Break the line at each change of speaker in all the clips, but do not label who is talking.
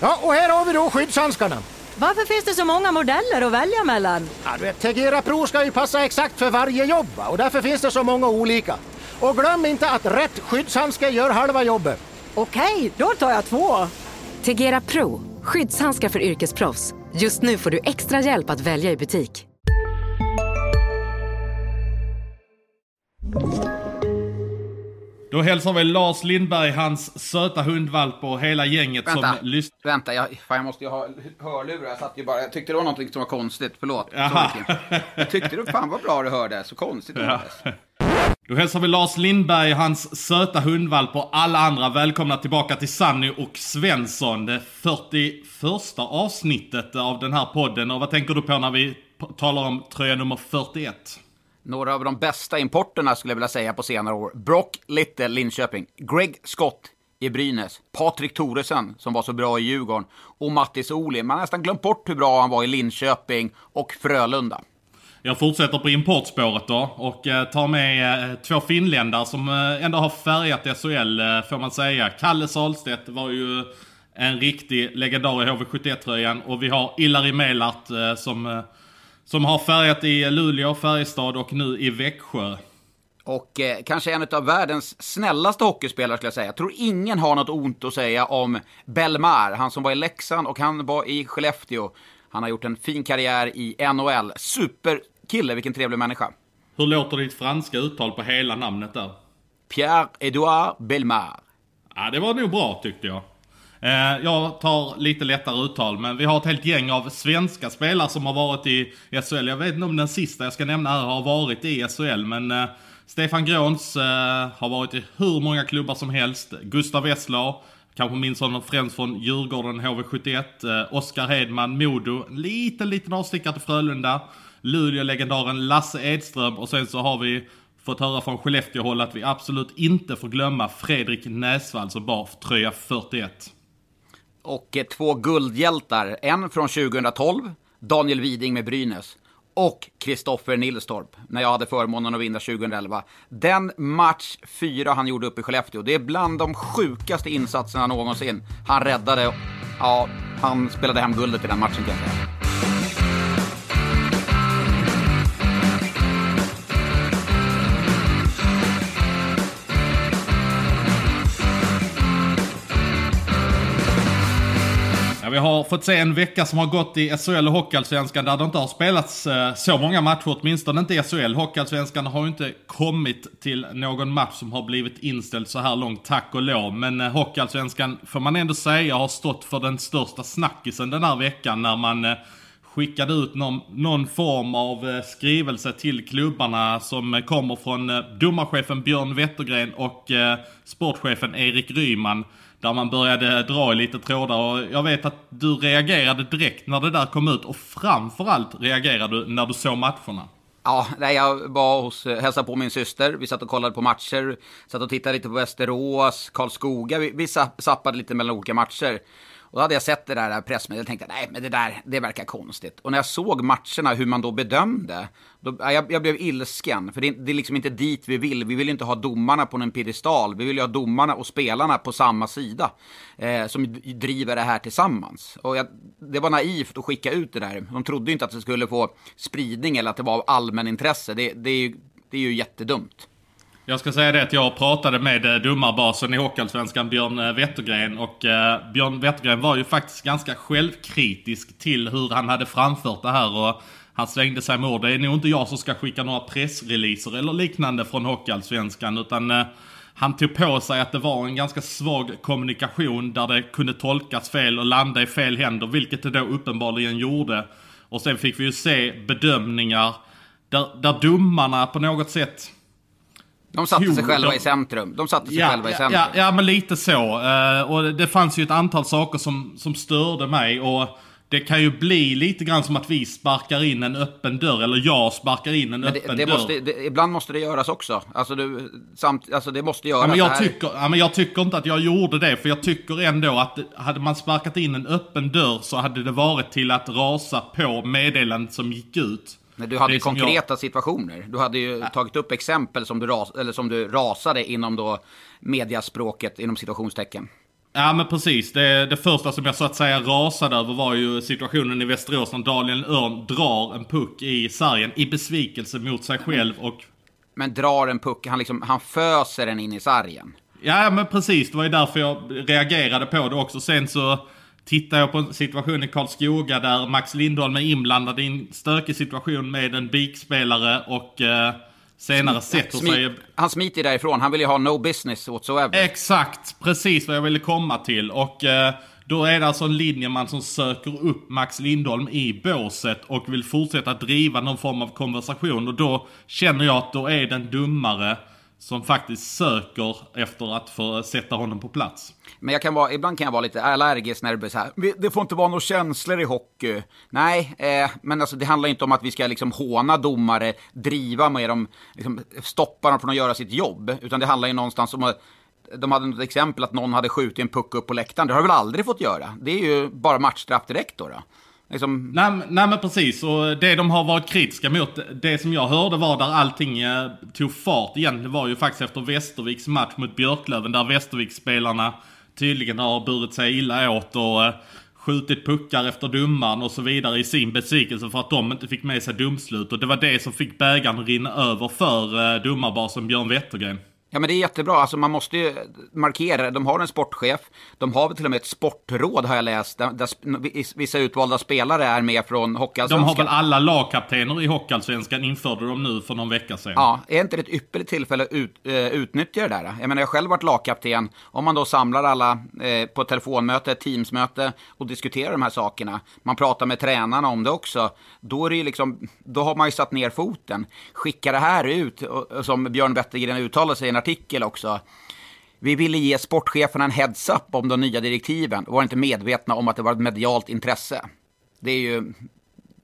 Ja, och här har vi då skyddshandskarna.
Varför finns det så många modeller att välja mellan?
Ja, du vet, Tegera Pro ska ju passa exakt för varje jobb och därför finns det så många olika. Och glöm inte att rätt skyddshandske gör halva jobbet.
Okej, då tar jag två.
Tegera Pro, skyddshandskar för yrkesproffs. Just nu får du extra hjälp att välja i butik.
Då hälsar vi Lars Lindberg, hans söta hundvalp och hela gänget
Vänta,
som lyssnar.
vänta, jag, fan, jag måste ju ha hörlurar. Jag satt ju bara, jag tyckte det var någonting som var konstigt, förlåt. Sorry, Jag tyckte det, fan vad bra du hörde, så konstigt det
Ja.
hördes.
Då hälsar vi Lars Lindberg, hans söta hundvalp och alla andra välkomna tillbaka till Sanny och Svensson. Det 41 avsnittet av den här podden. Och vad tänker du på när vi talar om tröja nummer 41?
Några av de bästa importerna skulle jag vilja säga på senare år. Brock Little, Linköping. Greg Scott i Brynäs. Patrik Thoresen, som var så bra i Djurgården. Och Mattis Oli. Man har nästan glömt bort hur bra han var i Linköping och Frölunda.
Jag fortsätter på importspåret då och eh, tar med eh, två finländare som eh, ändå har färgat SHL får man säga. Kalle Sahlstedt var ju en riktig legendar i HV71-tröjan och vi har Ilari Melart som, som har färgat i Luleå, Färjestad och nu i Växjö.
Och eh, kanske en av världens snällaste hockeyspelare skulle jag säga. Jag tror ingen har något ont att säga om Belmar, han som var i Leksand och han var i Skellefteå. Han har gjort en fin karriär i NHL. Superkille, vilken trevlig människa.
Hur låter ditt franska uttal på hela namnet där?
Pierre-Edouard Belmar.
Ja, det var nog bra tyckte jag. Eh, jag tar lite lättare uttal, men vi har ett helt gäng av svenska spelare som har varit i SHL. Jag vet inte om den sista jag ska nämna här har varit i SHL, men eh, Stefan Gråns eh, har varit i hur många klubbar som helst. Gustav Wessler, kanske minns honom främst från Djurgården HV71. Eh, Oskar Hedman, Modo, en liten, liten avstickare till Frölunda. Luleå-legendaren Lasse Edström och sen så har vi fått höra från Skellefteå-håll att vi absolut inte får glömma Fredrik Näsvall som bar tröja 41.
Och eh, två guldhjältar. En från 2012, Daniel Widing med Brynäs. Och Kristoffer Nilstorp, när jag hade förmånen att vinna 2011. Den match fyra han gjorde uppe i Skellefteå, det är bland de sjukaste insatserna någonsin. Han räddade, ja, han spelade hem guldet i den matchen kan jag säga.
Vi har fått se en vecka som har gått i SHL och Hockeyallsvenskan där det inte har spelats eh, så många matcher, åtminstone inte i SHL. Hockeyallsvenskan har ju inte kommit till någon match som har blivit inställd så här långt, tack och lov. Men eh, Hockeyallsvenskan får man ändå säga har stått för den största snackisen den här veckan när man eh, skickade ut någon, någon form av skrivelse till klubbarna som kommer från domarchefen Björn Wettergren och sportchefen Erik Ryman. Där man började dra i lite trådar och jag vet att du reagerade direkt när det där kom ut och framförallt reagerade du när du såg matcherna.
Ja, nej, jag var hos, eh, hälsade på min syster. Vi satt och kollade på matcher. Satt och tittade lite på Västerås, Karlskoga. Vi, vi zappade lite mellan olika matcher. Och då hade jag sett det där pressmeddelandet och tänkte, nej men det där, det verkar konstigt. Och när jag såg matcherna, hur man då bedömde, då, jag, jag blev ilsken. För det, är- det är liksom inte dit vi vill. Vi vill inte ha domarna på en piedestal. Vi vill ju ha domarna och spelarna på samma sida. Eh, som driver det här tillsammans. Och jag, det var naivt att skicka ut det där. De trodde ju inte att det skulle få spridning eller att det var av allmänintresse. Det, det, är, ju, det är ju jättedumt.
Jag ska säga det att jag pratade med eh, domarbasen i Hockeyallsvenskan, Björn eh, Wettergren. Och eh, Björn Wettergren var ju faktiskt ganska självkritisk till hur han hade framfört det här. Och han slängde sig med ord. Det är nog inte jag som ska skicka några pressreleaser eller liknande från Hockeyallsvenskan. Utan eh, han tog på sig att det var en ganska svag kommunikation där det kunde tolkas fel och landa i fel händer. Vilket det då uppenbarligen gjorde. Och sen fick vi ju se bedömningar där, där domarna på något sätt
de satte sig själva
de-
i centrum. De satte sig
Ja,
själva i centrum.
ja, ja, men lite så. Eh, och det fanns ju ett antal saker som, som störde mig. Och det kan ju bli lite grann som att vi sparkar in en öppen dörr. Eller jag sparkar in en
det,
öppen
det
dörr.
måste, det, ibland måste det göras också. Alltså, du, samt, alltså det måste göras.
Ja, men jag, tycker, ja, men jag tycker inte att jag gjorde det, för jag tycker ändå att hade man sparkat in en öppen dörr så hade det varit till att rasa på meddelandet som gick ut.
Men du hade ju
som jag-
konkreta situationer. Du hade ju tagit upp exempel som du, ras, eller som du rasade inom då mediaspråket, inom situationstecken.
Ja men precis. Det, det första som jag så att säga rasade över var ju situationen i Västerås när Daniel Örn drar en puck i sargen i besvikelse mot sig själv och...
Men drar en puck, han, liksom, han föser den in i sargen.
Ja men precis, det var ju därför jag reagerade på det också. Sen så tittar jag på en situation i Karlskoga där Max Lindholm är inblandad i en stökig situation med en BIK-spelare och eh, senare sätter
Smi-
sig...
Han smiter därifrån, han vill ju ha no business whatsoever.
Exakt, precis vad jag ville komma till. Och eh, då är det alltså en linjeman som söker upp Max Lindholm i båset och vill fortsätta driva någon form av konversation. Och då känner jag att då är den dummare som faktiskt söker efter att få sätta honom på plats.
Men jag kan vara, ibland kan jag vara lite allergisk när det blir så här. Det får inte vara några känslor i hockey. Nej, eh, men alltså det handlar inte om att vi ska liksom håna domare, driva med dem, liksom stoppa dem från att göra sitt jobb. Utan det handlar ju någonstans om att de hade något exempel att någon hade skjutit en puck upp på läktaren. Det har de väl aldrig fått göra? Det är ju bara matchstraff direkt då. då. Liksom,
Nej, men- nej men precis, och det de har varit kritiska mot, det som jag hörde var där allting eh, tog fart igen, det var ju faktiskt efter Västerviks match mot Björklöven, där Västerviksspelarna tydligen har burit sig illa åt och eh, skjutit puckar efter domaren och så vidare i sin besvikelse för att de inte fick med sig domslut. Och det var det som fick bägaren rinna över för eh, domarbasen Björn Wettergren.
Ja men det är jättebra, alltså man måste ju markera, de har en sportchef, de har väl till och med ett sportråd har jag läst, där, där vissa utvalda spelare är med från
De
Hockeyallsvenskan.
har väl alla lagkaptener i Hockeyallsvenskan införde de nu för någon vecka sedan.
Ja, är inte det ett ypperligt tillfälle att ut, eh, utnyttja det där? Jag menar, jag har själv varit lagkapten. Om man då samlar alla eh, på telefonmöte, ett teamsmöte och diskuterar de här sakerna. Man pratar med tränarna om det också. Då, är det ju liksom, då har man ju satt ner foten. Skicka det här ut, och, som Björn Wettergren uttalar sig en artikel också. Vi ville ge sportcheferna en heads-up om de nya direktiven och var inte medvetna om att det var ett medialt intresse. Det är ju...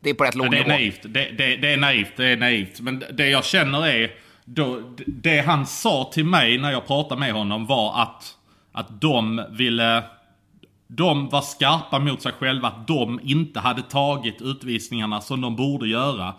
Det är på rätt låg
Ja, det är
nivå.
naivt. Det, det, det är naivt. Det är naivt. Men det jag känner är... Då, det han sa till mig när jag pratade med honom var att, att de ville... De var skarpa mot sig själva att de inte hade tagit utvisningarna som de borde göra.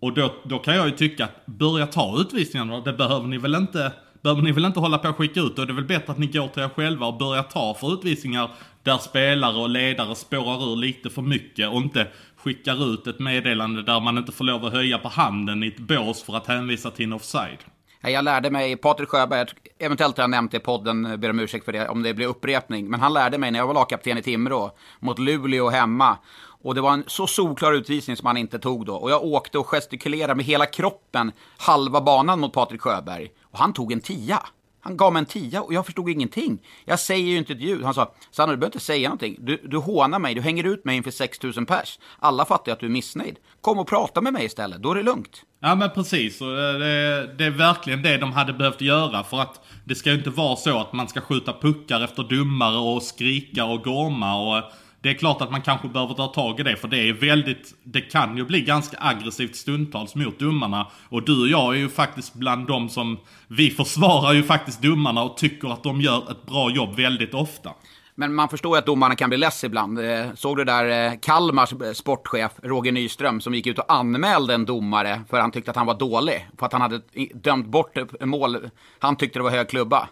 Och då, då kan jag ju tycka att börja ta utvisningarna, det behöver ni väl inte... Behöver ni väl inte hålla på och skicka ut? Då är det väl bättre att ni går till er själva och börjar ta för utvisningar där spelare och ledare spårar ur lite för mycket och inte skickar ut ett meddelande där man inte får lov att höja på handen i ett bås för att hänvisa till en offside.
Jag lärde mig, Patrik Sjöberg, eventuellt har jag nämnt det i podden, eh, ber om ursäkt för det om det blir upprepning. Men han lärde mig när jag var lagkapten i Timrå, mot Luleå hemma. Och det var en så solklar utvisning som han inte tog då. Och jag åkte och gestikulerade med hela kroppen halva banan mot Patrik Sjöberg. Och han tog en tia. Han gav mig en tia och jag förstod ingenting. Jag säger ju inte ett ljud. Han sa, Sanna du behöver inte säga någonting. Du, du hånar mig, du hänger ut mig inför 6000 pers. Alla fattar ju att du är missnöjd. Kom och prata med mig istället, då är det lugnt.
Ja men precis, och eh, det, det, är verkligen det de hade behövt göra för att det ska ju inte vara så att man ska skjuta puckar efter dummare och skrika och gorma och det är klart att man kanske behöver ta tag i det för det är väldigt, det kan ju bli ganska aggressivt stundtals mot domarna. Och du och jag är ju faktiskt bland de som, vi försvarar ju faktiskt domarna och tycker att de gör ett bra jobb väldigt ofta.
Men man förstår ju att domarna kan bli less ibland. Eh, såg du där eh, Kalmars sportchef Roger Nyström som gick ut och anmälde en domare för han tyckte att han var dålig. För att han hade dömt bort ett mål. Han tyckte det var hög klubba.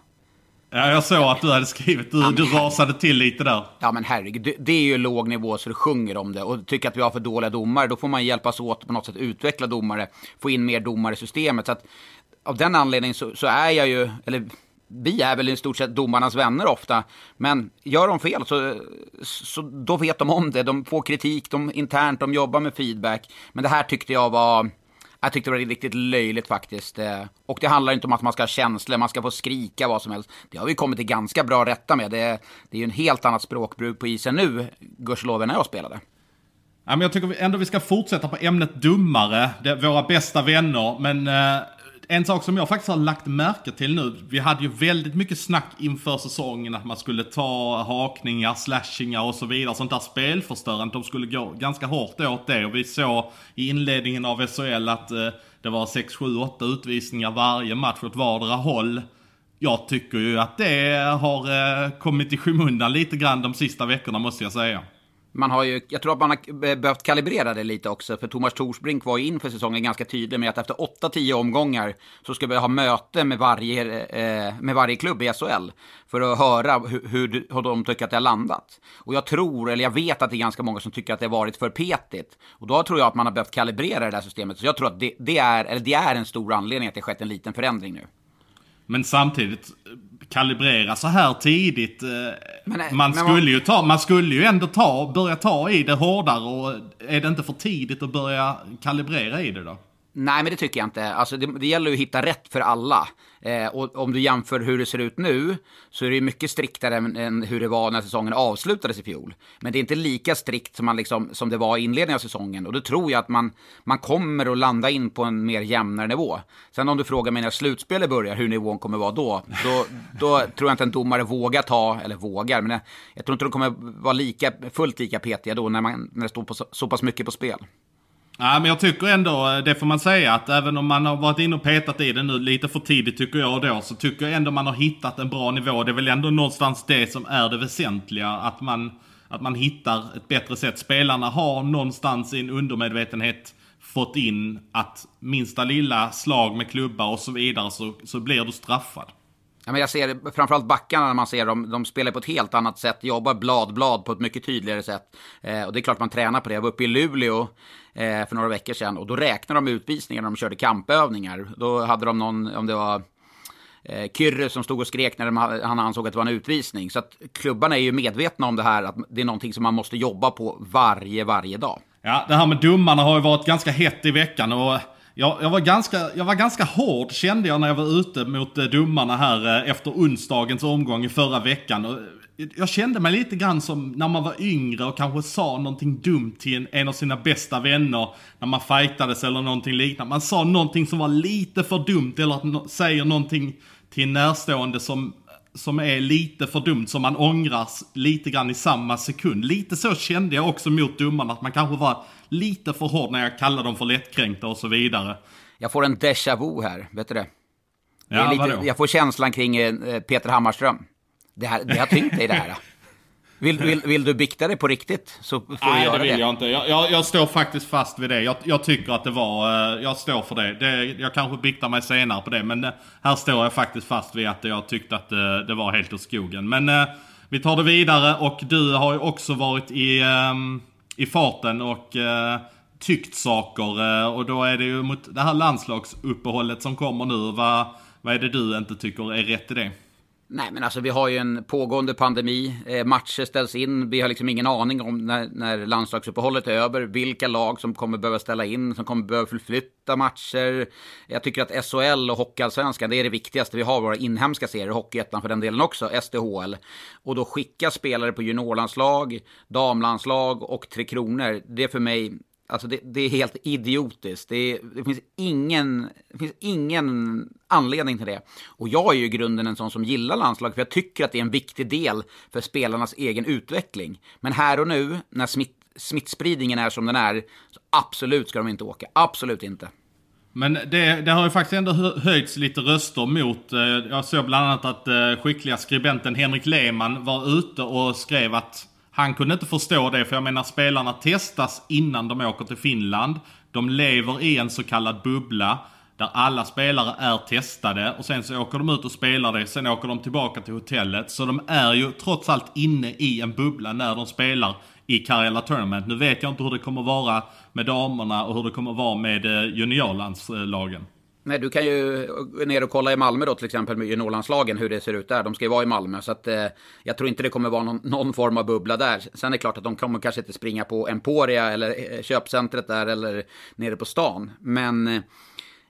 Ja, jag såg att du hade skrivit, du, du rasade till lite där.
Ja men herregud, det- det är ju låg nivå så du sjunger om det. Och tycker att vi har för dåliga domare, då får man hjälpas åt på något sätt utveckla domare. Få in mer domare i systemet. Så att, av den anledningen så, så är jag ju, eller vi är väl i stort sett domarnas vänner ofta. Men gör de fel så, så då vet de om det. De får kritik de, internt, de jobbar med feedback. Men det här tyckte jag var... Jag tyckte det var riktigt löjligt faktiskt. Eh. Och det handlar inte om att man ska ha känslor, man ska få skrika vad som helst. Det har vi kommit till ganska bra rätta med. Det, det är ju en helt annat språkbruk på isen nu, gudskelov, än när jag spelade.
Ja, men jag tycker ändå vi ska fortsätta på ämnet dummare, det våra bästa vänner. Men eh, en sak som jag faktiskt har lagt märke till nu, vi hade ju väldigt mycket snack inför säsongen att man skulle ta hakningar, slashingar och så vidare, sånt där spelförstörande. De skulle gå ganska hårt åt det och vi såg i inledningen av SHL att eh, det var 6, 7, 8 utvisningar varje match åt vardera håll. Jag tycker ju att det har eh, kommit i skymundan lite grann de sista veckorna måste jag säga.
Man har ju, jag tror att man har behövt kalibrera det lite också, för Thomas Torsbrink var ju inför säsongen ganska tydlig med att efter 8-10 omgångar så ska vi ha möte med varje, eh, med varje klubb i SHL för att höra hur, hur, hur de tycker att det har landat. Och jag tror, eller jag vet att det är ganska många som tycker att det har varit för petigt. Och då tror jag att man har behövt kalibrera det där systemet. Så jag tror att det, det är, eller det är en stor anledning att det skett en liten förändring nu.
Men samtidigt, kalibrera så här tidigt. Eh, men, eh, man, skulle man... Ju ta, man skulle ju ändå ta, börja ta i det hårdare och är det inte för tidigt att börja kalibrera i det då?
Nej, men det tycker jag inte. Alltså, det, det gäller ju att hitta rätt för alla. Eh, och om du jämför hur det ser ut nu så är det mycket striktare än, än, hur det var när säsongen avslutades i fjol. Men det är inte lika strikt som, man liksom, som det var i inledningen av säsongen. Och då tror jag att man, man kommer att landa in på en mer jämnare nivå. Sen om du frågar mig när slutspelet börjar, hur nivån kommer att vara då, då, då tror jag inte en domare vågar ta, eller vågar, men jag, jag tror inte de kommer vara lika, fullt lika petiga då när, man, när det står på så, så pass mycket på spel.
Ja, men jag tycker ändå, eh, det får man säga, att även om man har varit inne och petat i det nu lite för tidigt tycker jag då, så tycker jag ändå man har hittat en bra nivå. Det är väl ändå någonstans det som är det väsentliga, att man, att man hittar ett bättre sätt. Spelarna har någonstans i en undermedvetenhet fått in att minsta lilla slag med klubba och så vidare så, så blir du straffad.
Ja, men jag ser framförallt backarna när man ser dem, de spelar på ett helt annat sätt, jobbar blad, blad på ett mycket tydligare sätt. Eh, och det är klart man tränar på det. Jag var uppe i Luleå Eh, för några veckor sedan och då räknade de utvisningar när de körde kampövningar. Då hade de någon, om det var eh, Kyrre som stod och skrek när de, han ansåg att det var en utvisning. Så att klubbarna är ju medvetna om det här, att det är någonting som man måste jobba på varje, varje dag.
Ja, det här med domarna har ju varit ganska hett i veckan och jag, jag, var ganska, jag var ganska hård kände jag när jag var ute mot eh, domarna här eh, efter onsdagens omgång i förra veckan. Jag kände mig lite grann som när man var yngre och kanske sa någonting dumt till en, en av sina bästa vänner när man fightades eller någonting liknande. Man sa någonting som var lite för dumt eller att säger någonting till en närstående som som är lite för dumt som man ångrar lite grann i samma sekund. Lite så kände jag också mot domarna, att man kanske var lite för hård när jag kallade dem för lättkränkta och så vidare.
Jag får en déjà vu här, vet du det?
Ja,
lite, jag får känslan kring eh, Peter Hammarström. Det, här, det har tyngt dig det här. Vill, vill, vill, du bikta det på riktigt så får
Nej,
du göra
det. Nej, det vill jag inte. Jag, jag, jag, står faktiskt fast vid det. Jag, jag, tycker att det var, eh, jag står för det. det. Jag kanske biktar mig senare på det, men eh, här står jag faktiskt fast vid att jag tyckte att det, eh, det var helt åt skogen. Men vi tar det vidare och du har ju också varit i, i farten och tyckt saker. Och då är det ju mot det här landslagsuppehållet som kommer nu. Vad, vad är det du inte tycker är rätt i det?
Nej, men alltså vi har ju en pågående pandemi. Eh, matcher ställs in. Vi har liksom ingen aning om när, när landslagsuppehållet är över. Vilka lag som kommer behöva ställa in, som kommer behöva förflytta matcher. Jag tycker att SHL och Hockeyallsvenskan, det är det viktigaste. Vi har våra inhemska serier, Hockeyettan för den delen också, SDHL. Och då skicka spelare på juniorlandslag, damlandslag och Tre Kronor. Det är för mig Alltså det, det, är helt idiotiskt. Det, det, finns ingen, det finns ingen anledning till det. Och jag är ju i grunden en sån som gillar landslag, för jag tycker att det är en viktig del för spelarnas egen utveckling. Men här och nu, när smitt, smittspridningen är som den är, så absolut ska de inte åka. Absolut inte.
Men det, det har ju faktiskt ändå höjts lite röster mot, eh, jag såg bland annat att eh, skickliga skribenten Henrik Lehmann var ute och skrev att han kunde inte förstå det, för jag menar spelarna testas innan de åker till Finland. De lever i en så kallad bubbla. Där alla spelare är testade och sen så åker de ut och spelar det, sen åker de tillbaka till hotellet. Så de är ju trots allt inne i en bubbla när de spelar i Karjala Tournament. Nu vet jag inte hur det kommer vara med damerna och hur det kommer vara med eh, juniorlandslagen.
Nej, du kan ju gå ner och kolla i Malmö då till exempel med juniorlandslagen hur det ser ut där. De ska ju vara i Malmö så att eh, jag tror inte det kommer vara någon, någon, form av bubbla där. Sen är det klart att de kommer kanske inte springa på Emporia eller eh, köpcentret där eller nere på stan. Men eh,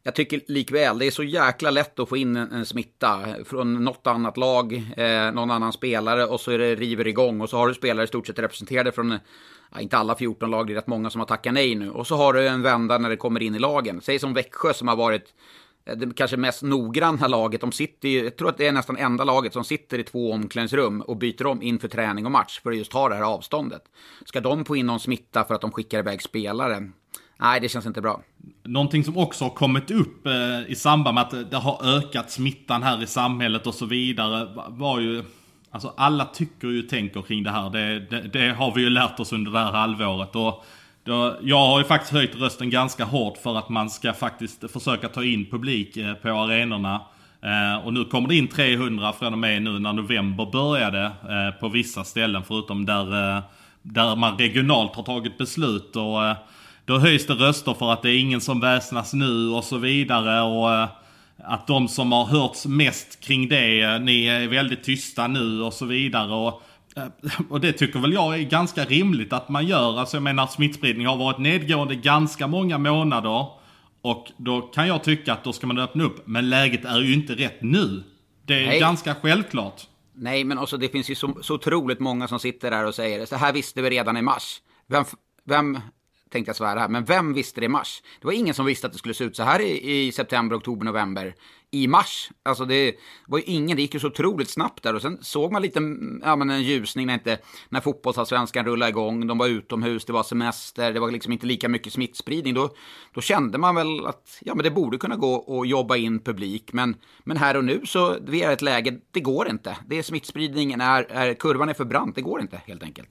jag tycker likväl, det är så jäkla lätt att få in en, en smitta från något annat lag, eh, någon annan spelare och så är det river igång och så har du spelare i stort sett representerade från, ja, inte alla 14 lag, det är rätt många som har tackat nej nu. Och så har du en vända när det kommer in i lagen. Säg som Växjö som har varit eh, det kanske mest noggranna laget. De sitter jag tror att det är nästan enda laget som sitter i två omklädningsrum och byter om inför träning och match för att just ha det här avståndet. Ska de få in någon smitta för att de skickar iväg spelare? Nej, det känns inte bra.
Någonting som också har kommit upp eh, i samband med att det har ökat smittan här i samhället och så vidare var ju Alltså alla tycker ju tänker kring det här. Det, det, det har vi ju lärt oss under det här halvåret. Och då, jag har ju faktiskt höjt rösten ganska hårt för att man ska faktiskt försöka ta in publik eh, på arenorna. Eh, och nu kommer det in 300 från och med nu när november började eh, på vissa ställen förutom där, eh, där man regionalt har tagit beslut. Och eh, då höjs det röster för att det är ingen som väsnas nu och så vidare. Och eh, att de som har hörts mest kring det, eh, ni är väldigt tysta nu och så vidare. Och, eh, och det tycker väl jag är ganska rimligt att man gör. Alltså jag menar smittspridningen har varit nedgående ganska många månader. Och då kan jag tycka att då ska man öppna upp. Men läget är ju inte rätt nu. Det är
Nej.
ganska självklart.
Nej, men också det finns ju så, så otroligt många som sitter där och säger så här visste vi redan i mars. Vem, vem tänkte jag svära här, men vem visste det i mars? Det var ingen som visste att det skulle se ut så här i, i september, oktober, november. I mars. Alltså det var ju ingen, det gick ju så otroligt snabbt där och sen såg man lite, ja men en ljusning när inte, när fotbollsallsvenskan rullade igång, de var utomhus, det var semester, det var liksom inte lika mycket smittspridning. Då, då kände man väl att, ja men det borde kunna gå att jobba in publik, men, men här och nu så, vi är i ett läge, det går inte. Det är smittspridningen, är, är, kurvan är för brant, det går inte helt enkelt.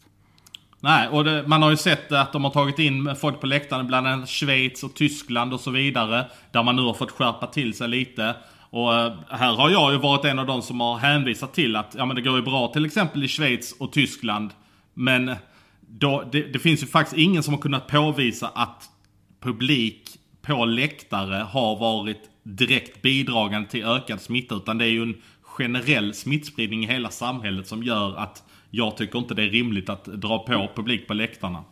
Nej, och det, man har ju sett att de har tagit in folk på läktaren, bland annat Schweiz och Tyskland och så vidare. Där man nu har fått skärpa till sig lite. Och eh, här har jag ju varit en av de som har hänvisat till att ja, men det går ju bra till exempel i Schweiz och Tyskland. Men då, det, det finns ju faktiskt ingen som har kunnat påvisa att publik på läktare har varit direkt bidragande till ökad smitta. Utan det är ju en generell smittspridning i hela samhället som gör att jag tycker inte det är rimligt att dra på publik på läktarna.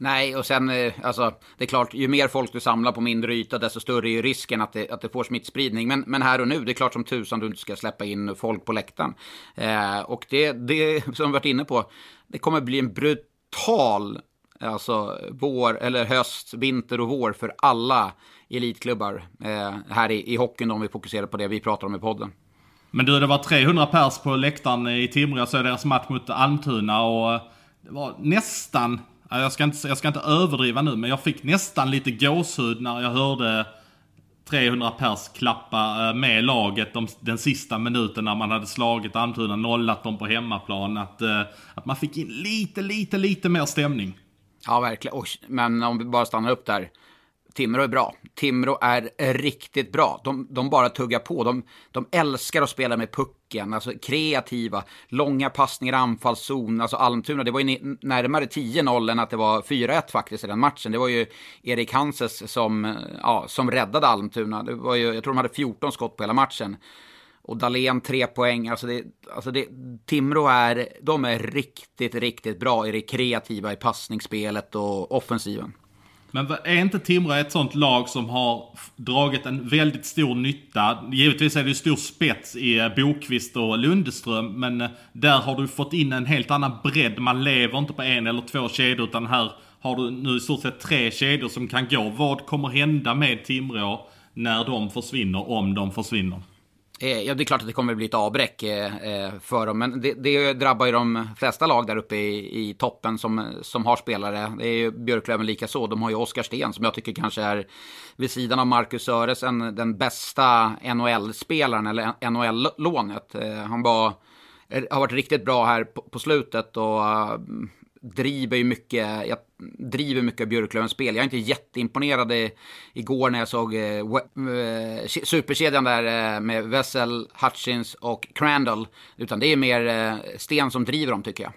Nej, och sen, eh, alltså, det är klart, ju mer folk du samlar på mindre yta, desto större är ju risken att det, att det får smittspridning. Men, men här och nu, det är klart som tusan du inte ska släppa in folk på läktaren. Eh, och det, det, som vi varit inne på, det kommer bli en brutal, alltså vår, eller höst, vinter och vår för alla elitklubbar eh, här i, i hockeyn om vi fokuserar på det vi pratar om i podden.
Men du, det var 300 pers på läktaren i Timrå. Jag såg deras match mot Almtuna och eh, det var nästan, jag ska, inte, jag ska inte överdriva nu, men jag fick nästan lite gåshud när jag hörde 300 pers klappa eh, med laget de, den sista minuten när man hade slagit Almtuna, nollat dem på hemmaplan. Att, eh, att man fick in lite, lite, lite mer stämning.
Ja, verkligen. Men om vi bara stannar upp där. Timrå är bra. Timrå är riktigt bra. De, de bara tuggar på. De, de älskar att spela med pucken, alltså kreativa, långa passningar, anfallszon. Alltså Almtuna, det var ju närmare 10-0 än att det var 4-1 faktiskt i den matchen. Det var ju Erik Hanses som, ja, som räddade Almtuna. Det var ju, jag tror de hade 14 skott på hela matchen. Och Dahlén tre poäng. Alltså, det, alltså det, Timrå är, de är riktigt, riktigt bra i det kreativa, i passningsspelet och offensiven.
Men är inte Timrå ett sånt lag som har dragit en väldigt stor nytta? Givetvis är det ju stor spets i eh, Bokvist och Lundström, men eh, där har du fått in en helt annan bredd. Man lever inte på en eller två kedjor, utan här har du nu i stort sett tre kedjor som kan gå. Vad kommer hända med Timrå när de försvinner, om de försvinner?
Eh, ja, det är klart att det kommer bli ett avbräck eh, eh, för dem, men det, det, drabbar ju de flesta lag där uppe i, i toppen som, som har spelare. Det är ju Björklöven lika så. De har ju Oskar Sten som jag tycker kanske är vid sidan av Marcus Söresen den bästa NHL-spelaren, eller NHL-lånet. Han var, har varit riktigt bra här på, på slutet och driver ju mycket, jag driver mycket av Björklövens spel. Jag är inte jätteimponerad i, igår när jag såg eh, eh, superkedjan där eh, med Wessel, Hutchins och Crandall. Utan det är mer eh, Sten som driver dem tycker jag.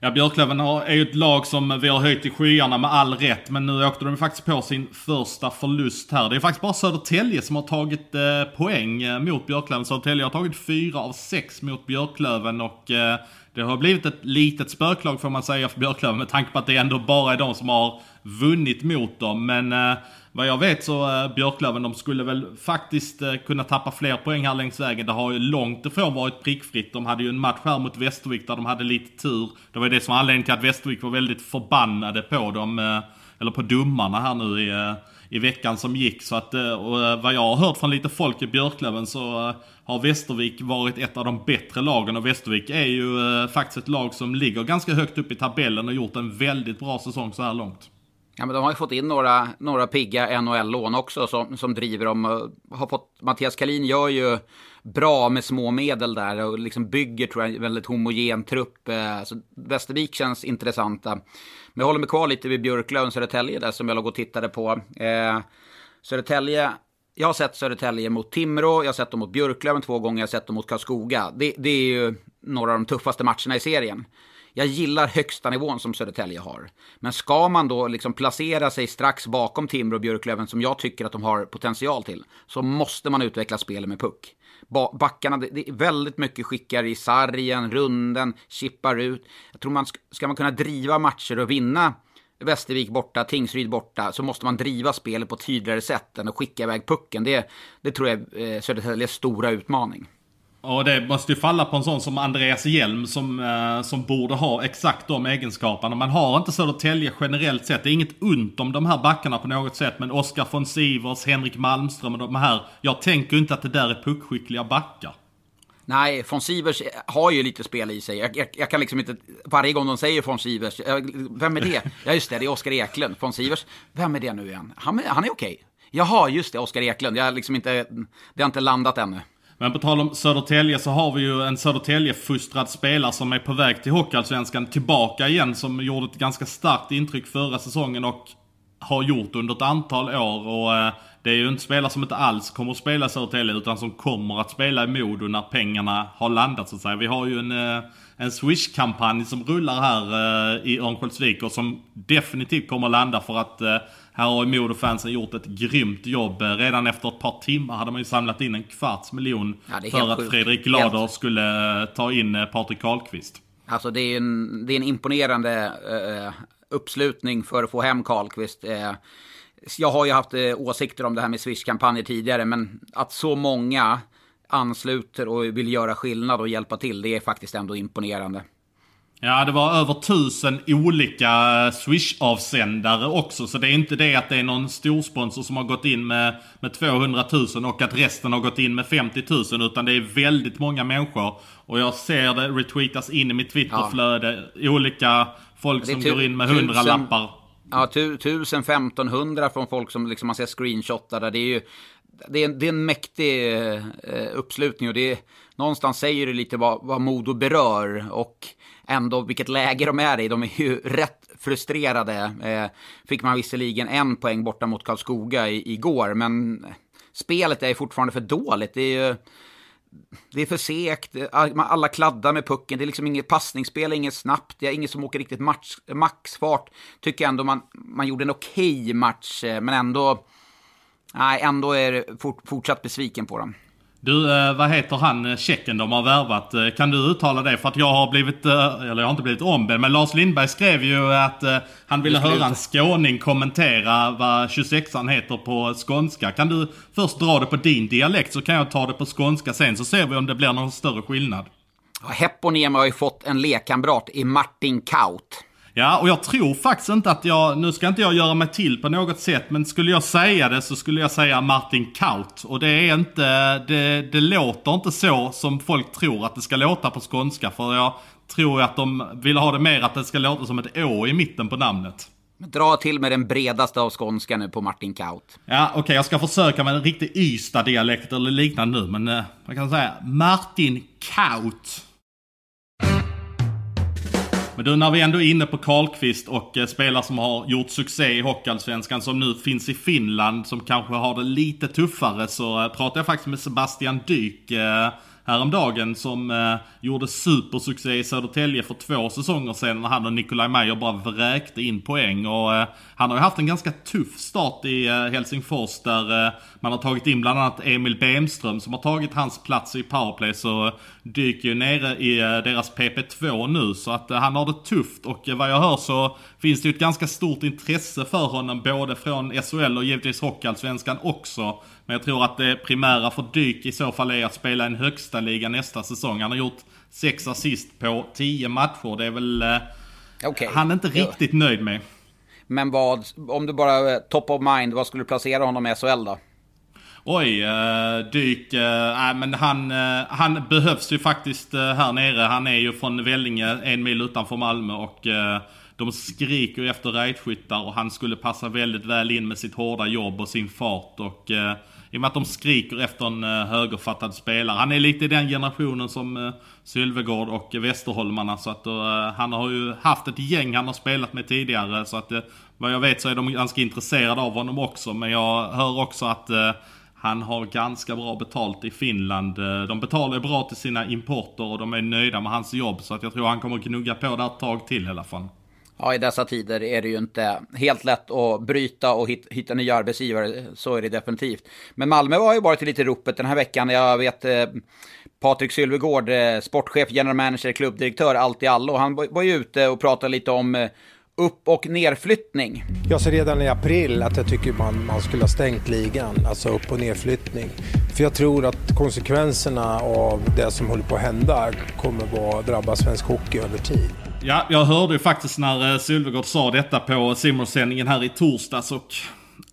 Ja, Björklöven är ju ett lag som vi har höjt i skyarna med all rätt. Men nu åkte de faktiskt på sin första förlust här. Det är faktiskt bara Södertälje som har tagit eh, poäng eh, mot Björklöven. Södertälje har tagit fyra av sex mot Björklöven och eh, det har blivit ett litet spöklag får man säga för Björklöven med tanke på att det ändå bara är de som har vunnit mot dem. Men eh, vad jag vet så eh, Björklöven, de skulle väl faktiskt eh, kunna tappa fler poäng här längs vägen. Det har ju långt ifrån varit prickfritt. De hade ju en match här mot Västervik där de hade lite tur. Det var ju det som var anledningen till att Västervik var väldigt förbannade på dem, eh, eller på domarna här nu i, eh, i veckan som gick. Så att, eh, och eh, vad jag har hört från lite folk i Björklöven så eh, har Västervik varit ett av de bättre lagen och Västervik är ju faktiskt ett lag som ligger ganska högt upp i tabellen och gjort en väldigt bra säsong så här långt.
Ja, men de har ju fått in några, några pigga NHL-lån också som, som driver dem. Har fått, Mattias Kalin gör ju bra med små medel där och liksom bygger tror jag en väldigt homogen trupp. Så Västervik känns intressanta. Men jag håller mig kvar lite vid Björklöven, Södertälje där som jag låg och tittade på. Eh, Södertälje jag har sett Södertälje mot Timrå, jag har sett dem mot Björklöven två gånger, jag har sett dem mot Karlskoga. Det, det är ju några av de tuffaste matcherna i serien. Jag gillar högsta nivån som Södertälje har. Men ska man då liksom placera sig strax bakom Timrå och Björklöven, som jag tycker att de har potential till, så måste man utveckla spelet med puck. Backarna, det är väldigt mycket skickar i sargen, runden, chippar ut. Jag tror man ska man kunna driva matcher och vinna Västervik borta, Tingsryd borta, så måste man driva spelet på ett tydligare sätt än att skicka iväg pucken. Det, det tror jag eh, är Södertäljes stora utmaning.
Och det måste ju falla på en sån som Andreas Hjelm som, eh, som borde ha exakt de egenskaperna. Man har inte Södertälje generellt sett. Det är inget ont om de här backarna på något sätt. Men Oskar von Sivers, Henrik Malmström och de här. Jag tänker inte att det där är puckskickliga backar.
Nej, von Sivers har ju lite spel i sig. Jag, jag, jag, kan liksom inte, varje gång de säger von Sivers, eh, vem är det? Ja just det, det är Oskar Eklund. Von Sivers, vem är det nu igen? Han, han är okej. Okay. Jaha, just det, Oskar Eklund. Jag liksom inte, det har inte landat ännu.
Men på tal om Södertälje så har vi ju en Södertälje-fostrad spelare som är på väg till Hockeyallsvenskan tillbaka igen. Som gjorde ett ganska starkt intryck förra säsongen och har gjort under ett antal år. Och eh, det är ju inte spelare som inte alls kommer att spela i Södertälje utan som kommer att spela i Modo när pengarna har landat så att säga. Vi har ju en, eh, en Swish-kampanj som rullar här eh, i Örnsköldsvik och som definitivt kommer att landa för att här har ju Modo-fansen gjort ett grymt jobb. Redan efter ett par timmar hade man ju samlat in en kvarts miljon ja, för att Fredrik Glader helt... skulle ta in Patrik Karlqvist.
Alltså det är en, det är en imponerande uh, uppslutning för att få hem Karlqvist. Uh, jag har ju haft uh, åsikter om det här med Swish-kampanjer tidigare, men att så många ansluter och vill göra skillnad och hjälpa till, det är faktiskt ändå imponerande.
Ja, det var över tusen olika Swish-avsändare också. Så det är inte det att det är någon storsponsor som har gått in med, med 200 000 och att resten har gått in med 50 000. Utan det är väldigt många människor. Och jag ser det retweetas in i mitt Twitterflöde. Ja. Olika folk som går in med 100 lappar.
Ja, 1000, 1500 från folk som liksom man ser screenshotade. Det är ju det är, en, det är en mäktig eh, uppslutning och det är, någonstans säger det lite vad, vad Modo berör. Och ändå vilket läge de är i. De är ju rätt frustrerade. Eh, fick man visserligen en poäng borta mot Karlskoga i, igår, men spelet är fortfarande för dåligt. Det är ju... Det är för segt, eh, alla kladdar med pucken, det är liksom inget passningsspel, inget snabbt, det är inget som åker riktigt match, maxfart. Tycker ändå man, man gjorde en okej okay match, eh, men ändå, nej, ändå är fort, fortsatt besviken på dem.
Du, eh, vad heter han eh, tjecken de har värvat? Eh, kan du uttala det? För att jag har blivit, eller jag har inte blivit ombedd, men Lars Lindberg skrev ju att han ville höra en skåning kommentera vad 26an heter på skånska. Kan du först dra det på din dialekt så kan jag ta det på skånska sen så ser vi om det blir någon större skillnad.
Heponiemi har ju fått en lekkamrat i Martin Kaut.
Ja, och jag tror faktiskt inte att jag, nu ska inte jag göra mig till på något sätt, men skulle jag säga det så skulle jag säga Martin Kaut. Och det är inte, det, det låter inte så som folk tror att det ska låta på skånska. För jag tror att de vill ha det mer att det ska låta som ett å i mitten på namnet.
Dra till med den bredaste av skånska nu på Martin Kaut.
Ja, okej, okay, jag ska försöka med en riktig Ystad-dialekt eller liknande nu, men eh, man kan säga Martin Kaut. Men du, när vi ändå är inne på Karlqvist och eh, spelare som har gjort succé i Hockeyallsvenskan som nu finns i Finland som kanske har det lite tuffare så eh, pratar jag faktiskt med Sebastian Dyk eh, häromdagen som eh, gjorde supersuccé i Södertälje för två säsonger sedan när han och Nikolaj Meyer bara vräkte in poäng. Och eh, han har ju haft en ganska tuff start i eh, Helsingfors där eh, man har tagit in bland annat Emil Bemström som har tagit hans plats i powerplay. Så dyker ju nere i eh, deras PP2 nu. Så att eh, han har det tufft och eh, vad jag hör så finns det ju ett ganska stort intresse för honom både från SHL och givetvis Hockeyallsvenskan också. Men jag tror att det primära för Dyk i så fall är att spela en högsta liga nästa säsong. Han har gjort sex assist på tio matcher. Det är väl eh, okay. han är inte riktigt ja. nöjd med.
Men vad, om du bara eh, top of mind, vad skulle du placera honom i SHL då?
Oj, eh, Dyk, äh, men han, äh, han behövs ju faktiskt äh, här nere. Han är ju från Vellinge, en mil utanför Malmö och de skriker ju efter rajtskyttar och han skulle passa väldigt väl in med sitt hårda jobb och sin fart och uh, i och med att de skriker efter en eh, högerfattad spelare. Han är lite i den generationen som eh, Sylvegård och Västerholmarna så att eh, han har ju haft ett gäng han har spelat med tidigare så att vad jag vet så är de ganska intresserade av honom också men jag hör också att han har ganska bra betalt i Finland. De betalar bra till sina importer och de är nöjda med hans jobb. Så att jag tror han kommer gnugga på där ett tag till i alla fall.
Ja, i dessa tider är det ju inte helt lätt att bryta och hitta nya arbetsgivare. Så är det definitivt. Men Malmö har ju varit lite i ropet den här veckan. Jag vet eh, Patrik Sylvegård, eh, sportchef, general manager, klubbdirektör, allt i allo. Han var ju ute och pratade lite om eh, upp och nerflyttning.
Jag sa redan i april att jag tycker man, man skulle ha stängt ligan, alltså upp och nerflyttning. För jag tror att konsekvenserna av det som håller på att hända kommer att drabba svensk hockey över tid.
Ja, jag hörde ju faktiskt när eh, Sylvegård sa detta på Simon-sändningen här i torsdags och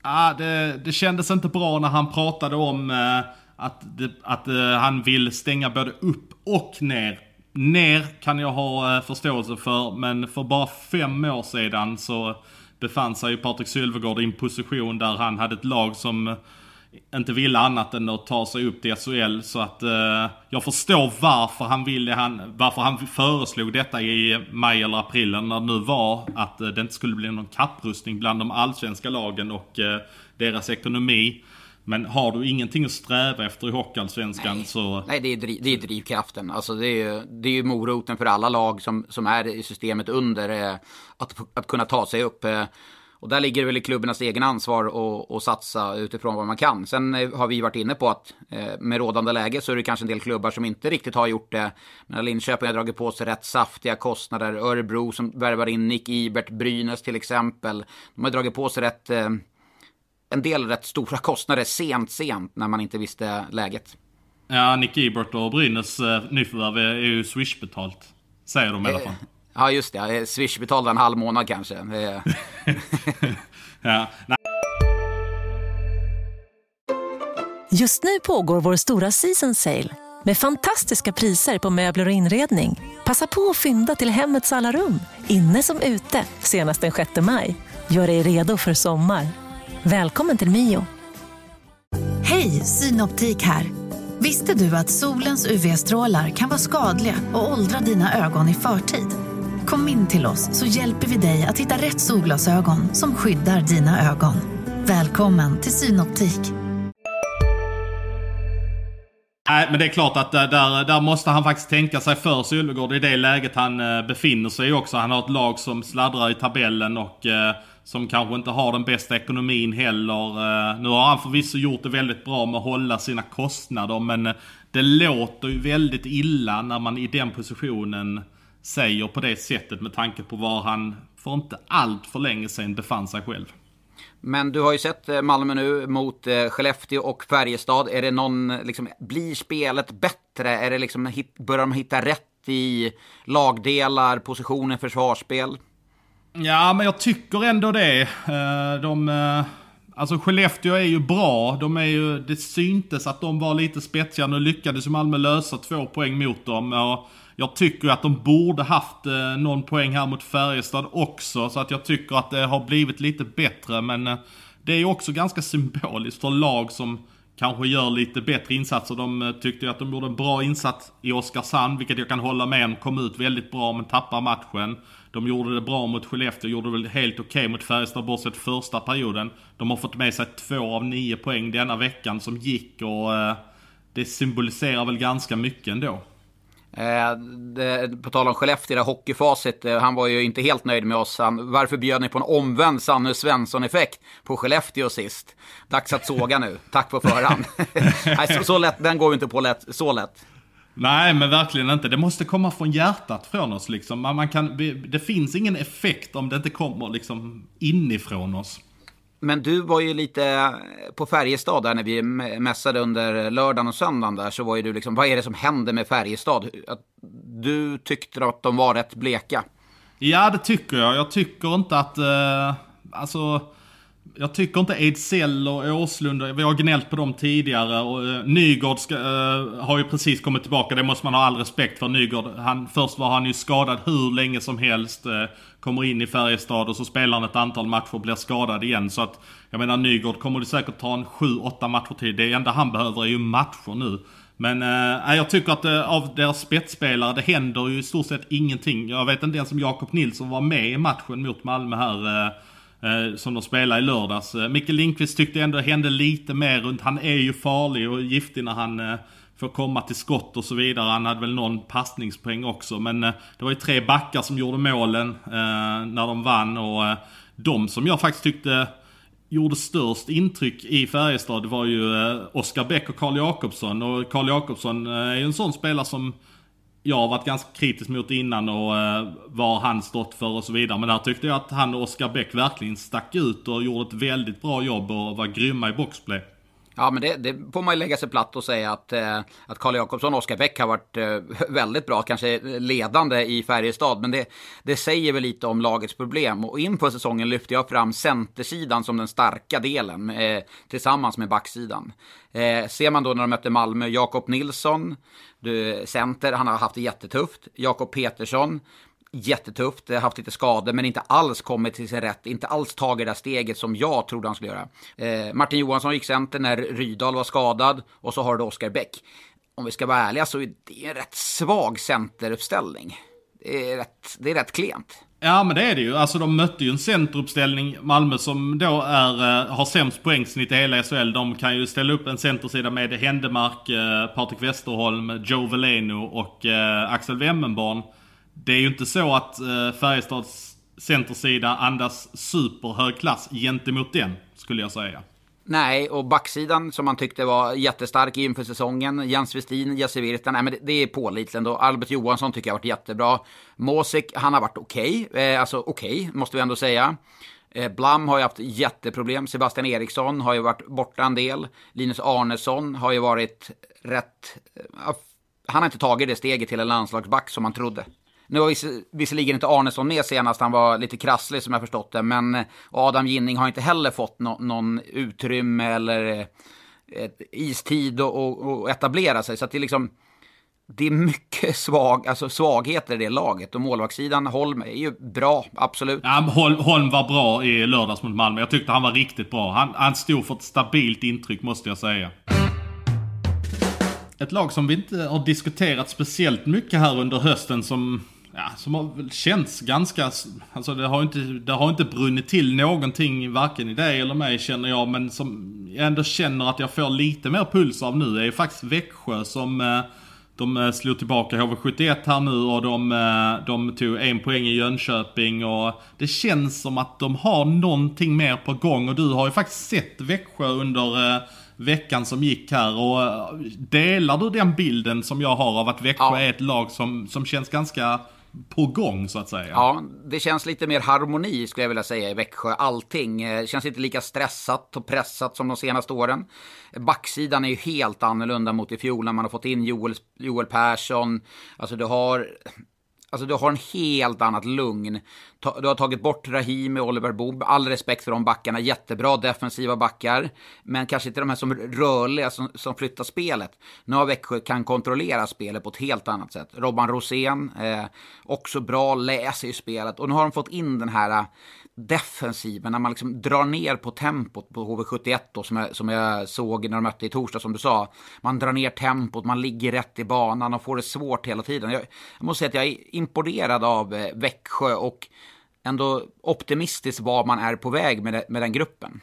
ah, det, det kändes inte bra när han pratade om eh, att, det, att eh, han vill stänga både upp och ner. Ner kan jag ha eh, förståelse för, men för bara fem år sedan så befann sig ju Patrik Sylvegård i en position där han hade ett lag som eh, inte ville annat än att ta sig upp till SHL. Så att eh, jag förstår varför han ville, han, varför han föreslog detta i maj eller april när det nu var. Att eh, det inte skulle bli någon kapprustning bland de allsvenska lagen och eh, deras ekonomi. Men har du ingenting att sträva efter i Hockeyallsvenskan så...
Nej, det är, driv, det är drivkraften. Alltså det är ju det är moroten för alla lag som, som är i systemet under eh, att, att kunna ta sig upp. Eh, och där ligger det väl i klubbarnas egen ansvar att satsa utifrån vad man kan. Sen eh, har vi varit inne på att med rådande läge så är det kanske en del klubbar som inte riktigt har gjort det. Men Linköping har dragit på sig rätt saftiga kostnader. Örebro som värvar in Nick Ibert, Brynäs till exempel. De har dragit på sig rätt en del rätt stora kostnader sent, sent när man inte visste läget.
Ja, Nick Ebert och Brynäs eh, nyförvärv är ju Swish-betalt. Säger de i alla fall.
Ja, just det. Swish betalade en halv månad kanske.
ja.
Just nu pågår vår stora season sale med fantastiska priser på möbler och inredning. Passa på att fynda till hemmets alla rum, inne som ute, senast den 6 maj. Gör dig redo för sommar. Välkommen till Mio.
Hej, Synoptik här. Visste du att solens UV-strålar kan vara skadliga och åldra dina ögon i förtid? Kom in till oss så hjälper vi dig att hitta rätt solglasögon som skyddar dina ögon. Välkommen till Synoptik.
Nej, men det är klart att där, där måste han faktiskt tänka sig för Sylvegård i det läget han eh, befinner sig i också. Han har ett lag som sladdrar i tabellen och eh, som kanske inte har den bästa ekonomin heller. Eh, nu har han förvisso gjort det väldigt bra med att hålla sina kostnader men det låter ju väldigt illa när man i den positionen säger på det sättet med tanke på var han för inte allt för länge sedan befann sig själv.
Men du har ju sett eh, Malmö nu mot Skellefteå och Färjestad. Är det någon, liksom, blir spelet bättre? Är det liksom, börjar de hitta rätt i lagdelar, positioner, försvarsspel?
Ja, men jag tycker ändå det. Eh, de... Eh, alltså Skellefteå är ju bra. De är ju, det syntes att de var lite spetsiga. Nu lyckades Malmö lösa två poäng mot dem. Och jag tycker att de borde haft eh, någon poäng här mot Färjestad också. Så att jag tycker att det har blivit lite bättre. Men eh, det är ju också ganska symboliskt för lag som kanske gör lite bättre insatser. De eh, tyckte ju att de gjorde en bra insats i Oskarshamn, vilket jag kan hålla med om. Kom ut väldigt bra men tappar matchen. De gjorde det bra mot Skellefteå, gjorde det väl helt okej okay mot Färjestad bortsett första perioden. De har fått med sig två av nio poäng denna veckan som gick och det symboliserar väl ganska mycket ändå.
Eh, det, på tal om Skellefteå, det hockeyfacit, eh, han var ju inte helt nöjd med oss. Han, varför bjöd ni på en omvänd Sanne Svensson-effekt på Skellefteå sist? Dags att såga nu, tack på förhand. Nej, så, så lätt, den går ju inte på lätt, så lätt.
Nej, men verkligen inte. Det måste komma från hjärtat från oss liksom. Man kan, det finns ingen effekt om det inte kommer liksom inifrån oss.
Men du var ju lite på Färjestad där när vi mässade under lördagen och söndagen där så var ju du liksom, vad är det som händer med Färjestad? Du tyckte att de var rätt bleka.
Ja, det tycker jag. Jag tycker inte att, eh, alltså jag tycker inte Ejdsell och Åslund, vi har gnällt på dem tidigare och uh, Nygård ska, uh, har ju precis kommit tillbaka, det måste man ha all respekt för. Nygård, han, först var han ju skadad hur länge som helst, uh, kommer in i Färjestad och så spelar han ett antal matcher och blir skadad igen. Så att, jag menar Nygård kommer det säkert ta en 7-8 matcher till. Det enda han behöver är ju matcher nu. Men eh, jag tycker att eh, av deras spetsspelare, det händer ju i stort sett ingenting. Jag vet inte ens om Jakob Nilsson var med i matchen mot Malmö här. Eh, Eh, som de spelade i lördags. Eh, Micke Mikael Lindqvist tyckte ändå det hände lite mer runt. Han är ju farlig och giftig när han eh, får komma till skott och så vidare. Han hade väl någon passningspoäng också. Men det var ju tre backar som gjorde målen när de vann. Och de som jag faktiskt tyckte gjorde störst intryck i Färjestad var ju Oskar Bäck och Karl Jakobsson. Och Karl Jakobsson är ju en sån spelare som jag har varit ganska kritisk mot innan och eh, vad han stått för och så vidare. Men där tyckte jag att han och Oskar Bäck verkligen stack ut och gjorde ett väldigt bra jobb och var grymma i boxplay.
Ja, men det, det får man ju lägga sig platt och säga att, eh, att Karl Jakobsson och Oskar Bäck har varit eh, väldigt bra, kanske ledande i Färjestad. Men det, det säger väl lite om lagets problem. Och inför säsongen lyfte jag fram centersidan som den starka delen eh, tillsammans med backsidan. Eh, ser man då när de mötte Malmö, Jakob Nilsson, du, center, han har haft det jättetufft. Jakob Petersson, jättetufft, eh, haft lite skador men inte alls kommit till sin rätt, inte alls tagit det där steget som jag trodde han skulle göra. Eh, Martin Johansson gick center när Rydal var skadad och så har du Oskar Bäck. Om vi ska vara ärliga så är det en rätt svag centeruppställning. Det är rätt, det är rätt klent.
Ja men det är det ju. Alltså de mötte ju en centeruppställning, Malmö som då är, eh, har sämst poängsnitt i hela SHL. De kan ju ställa upp en centersida med Händemark, eh, Patrik Westerholm, Joe Veleno och Axel Wemmenborn. Det är ju inte så att eh, Färjestads centersida andas superhög klass gentemot den, skulle jag säga.
Nej, och backsidan som man tyckte var jättestark inför säsongen. Jens Westin, Jesse Virta, nej men det, det är pålitligt ändå. Albert Johansson tycker jag har varit jättebra. Mosik, han har varit okej. Okay. Eh, alltså okej, okay, måste vi ändå säga. Eh, Blam har ju haft jätteproblem. Sebastian Eriksson har ju varit borta en del. Linus Arnesson har ju varit rätt... Eh, han har inte tagit det steget till en landslagsback som man trodde. Nu var visserligen inte Arnesson med senast, han var lite krasslig som jag förstått det, men eh, Adam Ginning har inte heller fått no någon utrymme eller eh, ett istid och, etablera sig. Så att det är liksom, det är mycket svag, alltså svagheter i det laget. Och målvaktssidan, Holm är ju bra, absolut.
Ja, Holm, Holm var bra i lördags mot Malmö. Jag tyckte han var riktigt bra. Han, han stod för ett stabilt intryck måste jag säga. Ett lag som vi inte har diskuterat speciellt mycket här under hösten som ja, som har väl känts ganska, alltså det har inte, det har inte brunnit till någonting varken i dig eller mig känner jag, men som jag ändå känner att jag får lite mer puls av nu är ju faktiskt Växjö som eh, de eh, slog tillbaka HV71 här nu och de, eh, de tog en poäng i Jönköping och det känns som att de har någonting mer på gång och du har ju faktiskt sett Växjö under veckan som gick här och delar du den bilden som jag har av att Växjö ja. är ett lag som, som känns ganska på gång så att säga.
Ja, det känns lite mer harmoni skulle jag vilja säga i Växjö. Allting det känns inte lika stressat och pressat som de senaste åren. Backsidan är ju helt annorlunda mot i fjol när man har fått in Joel, Joel Persson. Alltså du har Alltså du har en helt annat lugn. Du har tagit bort Rahimi och Oliver Bob. All respekt för de backarna. Jättebra defensiva backar. Men kanske inte de här som rörliga som, som flyttar spelet. Nu har Växjö kan kontrollera spelet på ett helt annat sätt. Robban Rosén, eh, också bra, läser ju spelet. Och nu har de fått in den här defensiven, när man liksom drar ner på tempot på HV71 då, som jag, som jag såg när de mötte i torsdag som du sa. Man drar ner tempot, man ligger rätt i banan och får det svårt hela tiden. Jag, jag måste säga att jag är imponerad av eh, Växjö och ändå optimistisk var man är på väg med, det, med den gruppen.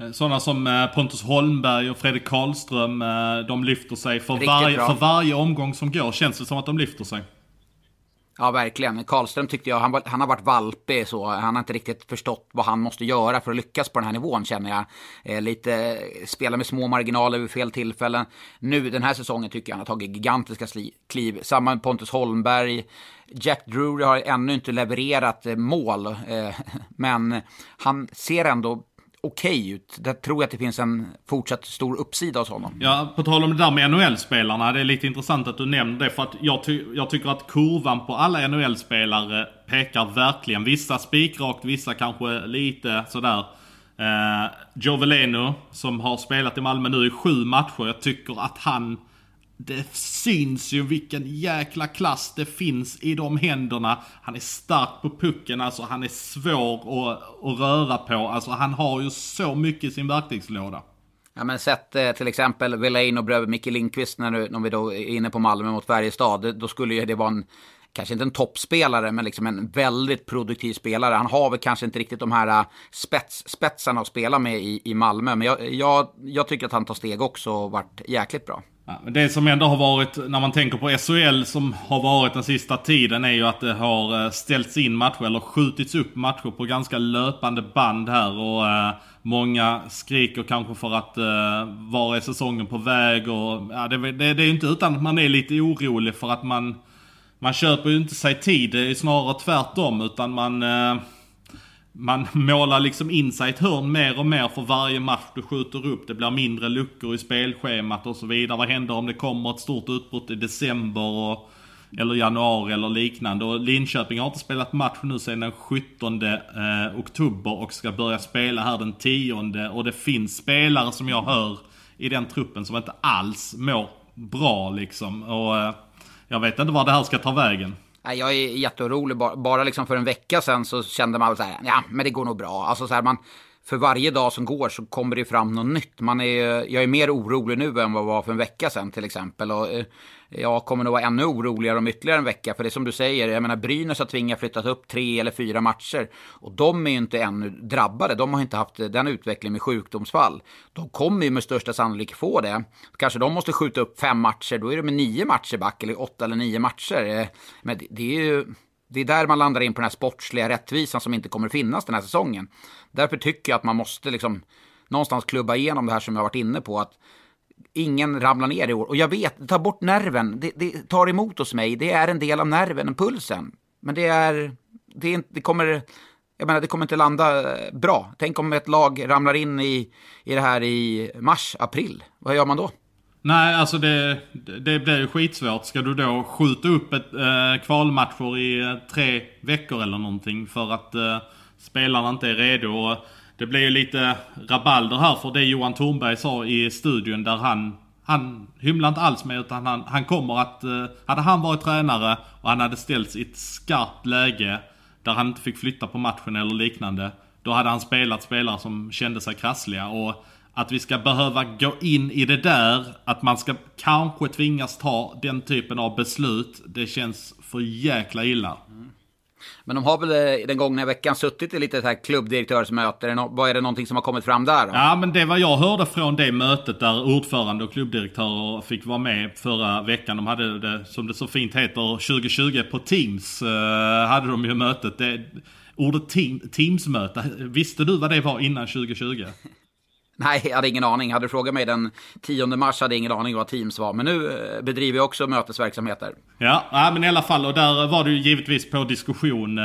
Eh, sådana som eh, Pontus Holmberg och Fredrik Karlström, de lyfter sig för, varje, för varje omgång som går. Känns det som att de lyfter sig?
Ja, verkligen. Karlström tyckte jag, han, han har varit valpig så. Han har inte riktigt förstått vad han måste göra för att lyckas på den här nivån känner jag. Eh, lite, spela med små marginaler vid fel tillfällen. Nu den här säsongen tycker jag han har tagit gigantiska kliv. Samma med Pontus Holmberg. Jack Drury har ännu inte levererat eh, mål, eh, men han ser ändå okej okay ut. Där tror jag att det finns en fortsatt stor uppsida hos honom.
Ja, på tal om det där med NHL-spelarna. Det är lite intressant att du nämner det. För att jag, ty jag tycker att kurvan på alla NHL-spelare pekar verkligen. Vissa spikrakt, vissa kanske lite sådär. Eh, Joveleno, som har spelat i Malmö nu i sju matcher. Jag tycker att han... Det syns ju vilken jäkla klass det finns i de händerna. Han är stark på pucken, alltså han är svår att, att röra på. Alltså han har ju så mycket i sin verktygslåda.
Ja, men sett eh, till exempel Velaine och bredvid Micke Lindqvist när, du, när vi då är inne på Malmö mot Färjestad. Då skulle ju det vara en, kanske inte en toppspelare, men liksom en väldigt produktiv spelare. Han har väl kanske inte riktigt de här eh, spets, spetsarna att spela med i, i Malmö. Men jag, jag, jag tycker att han tar steg också och varit jäkligt bra.
Ja, det som ändå har varit, när man tänker på SHL som har varit den sista tiden, är ju att det har eh, ställts in matcher, eller skjutits upp matcher på ganska löpande band här. Och eh, många skriker kanske för att eh, var är säsongen på väg? Och, ja, det, det, det är inte utan att man är lite orolig för att man, man köper ju inte sig tid, det är snarare tvärtom. Utan man... Eh, man målar liksom in sig i ett hörn mer och mer för varje match du skjuter upp. Det blir mindre luckor i spelschemat och så vidare. Vad händer om det kommer ett stort utbrott i december och, eller januari eller liknande? Och Linköping har inte spelat match nu sedan den 17 eh, oktober och ska börja spela här den 10 och det finns spelare som jag hör i den truppen som inte alls mår bra liksom. Och eh, jag vet inte var det här ska ta vägen.
Jag är jätteorolig. Bara liksom för en vecka sedan så kände man så här, ja men det går nog bra. Alltså så här, man, för varje dag som går så kommer det fram något nytt. Man är, jag är mer orolig nu än vad jag var för en vecka sedan till exempel. Och, eh, jag kommer nog vara ännu oroligare om ytterligare en vecka. För det är som du säger, jag menar Brynäs har tvingat flyttat upp tre eller fyra matcher. Och de är ju inte ännu drabbade. De har inte haft den utvecklingen med sjukdomsfall. De kommer ju med största sannolikhet få det. Kanske de måste skjuta upp fem matcher, då är det med nio matcher back, eller åtta eller nio matcher. Eh, men det, det är ju det är där man landar in på den här sportsliga rättvisan som inte kommer finnas den här säsongen. Därför tycker jag att man måste liksom någonstans klubba igenom det här som jag varit inne på. Att ingen ramlar ner i år. Och jag vet, ta bort nerven. Det, det tar emot hos mig. Det är en del av nerven, pulsen. Men det är, det, är, det kommer, jag menar, det kommer inte landa eh, bra. Tänk om ett lag ramlar in i, i det här i mars, april. Vad gör man då?
Nej, alltså det, det blir ju skitsvårt. Ska du då skjuta upp ett eh, kvalmatcher i eh, tre veckor eller någonting för att eh, spelarna inte är redo? Och det blir ju lite rabalder här för det Johan Thornberg sa i studion där han han hymlar inte alls med utan han, han kommer att... Eh, hade han varit tränare och han hade ställts i ett skarpt läge där han inte fick flytta på matchen eller liknande. Då hade han spelat spelare som kände sig krassliga och att vi ska behöva gå in i det där, att man ska kanske tvingas ta den typen av beslut. Det känns för jäkla illa. Mm.
Men de har väl eh, den gångna veckan suttit i lite så här klubbdirektörsmöte. Vad är det någonting som har kommit fram där? Då?
Ja, men det var jag hörde från det mötet där ordförande och klubbdirektörer fick vara med förra veckan. De hade det, som det så fint heter, 2020 på Teams. Uh, hade de ju mötet. Det, ordet team, Teams-möte, visste du vad det var innan 2020?
Nej, jag hade ingen aning. Hade du frågat mig den 10 mars hade jag ingen aning vad Teams var. Men nu eh, bedriver jag också mötesverksamheter.
Ja, men i alla fall. Och där var det ju givetvis på diskussion. Eh,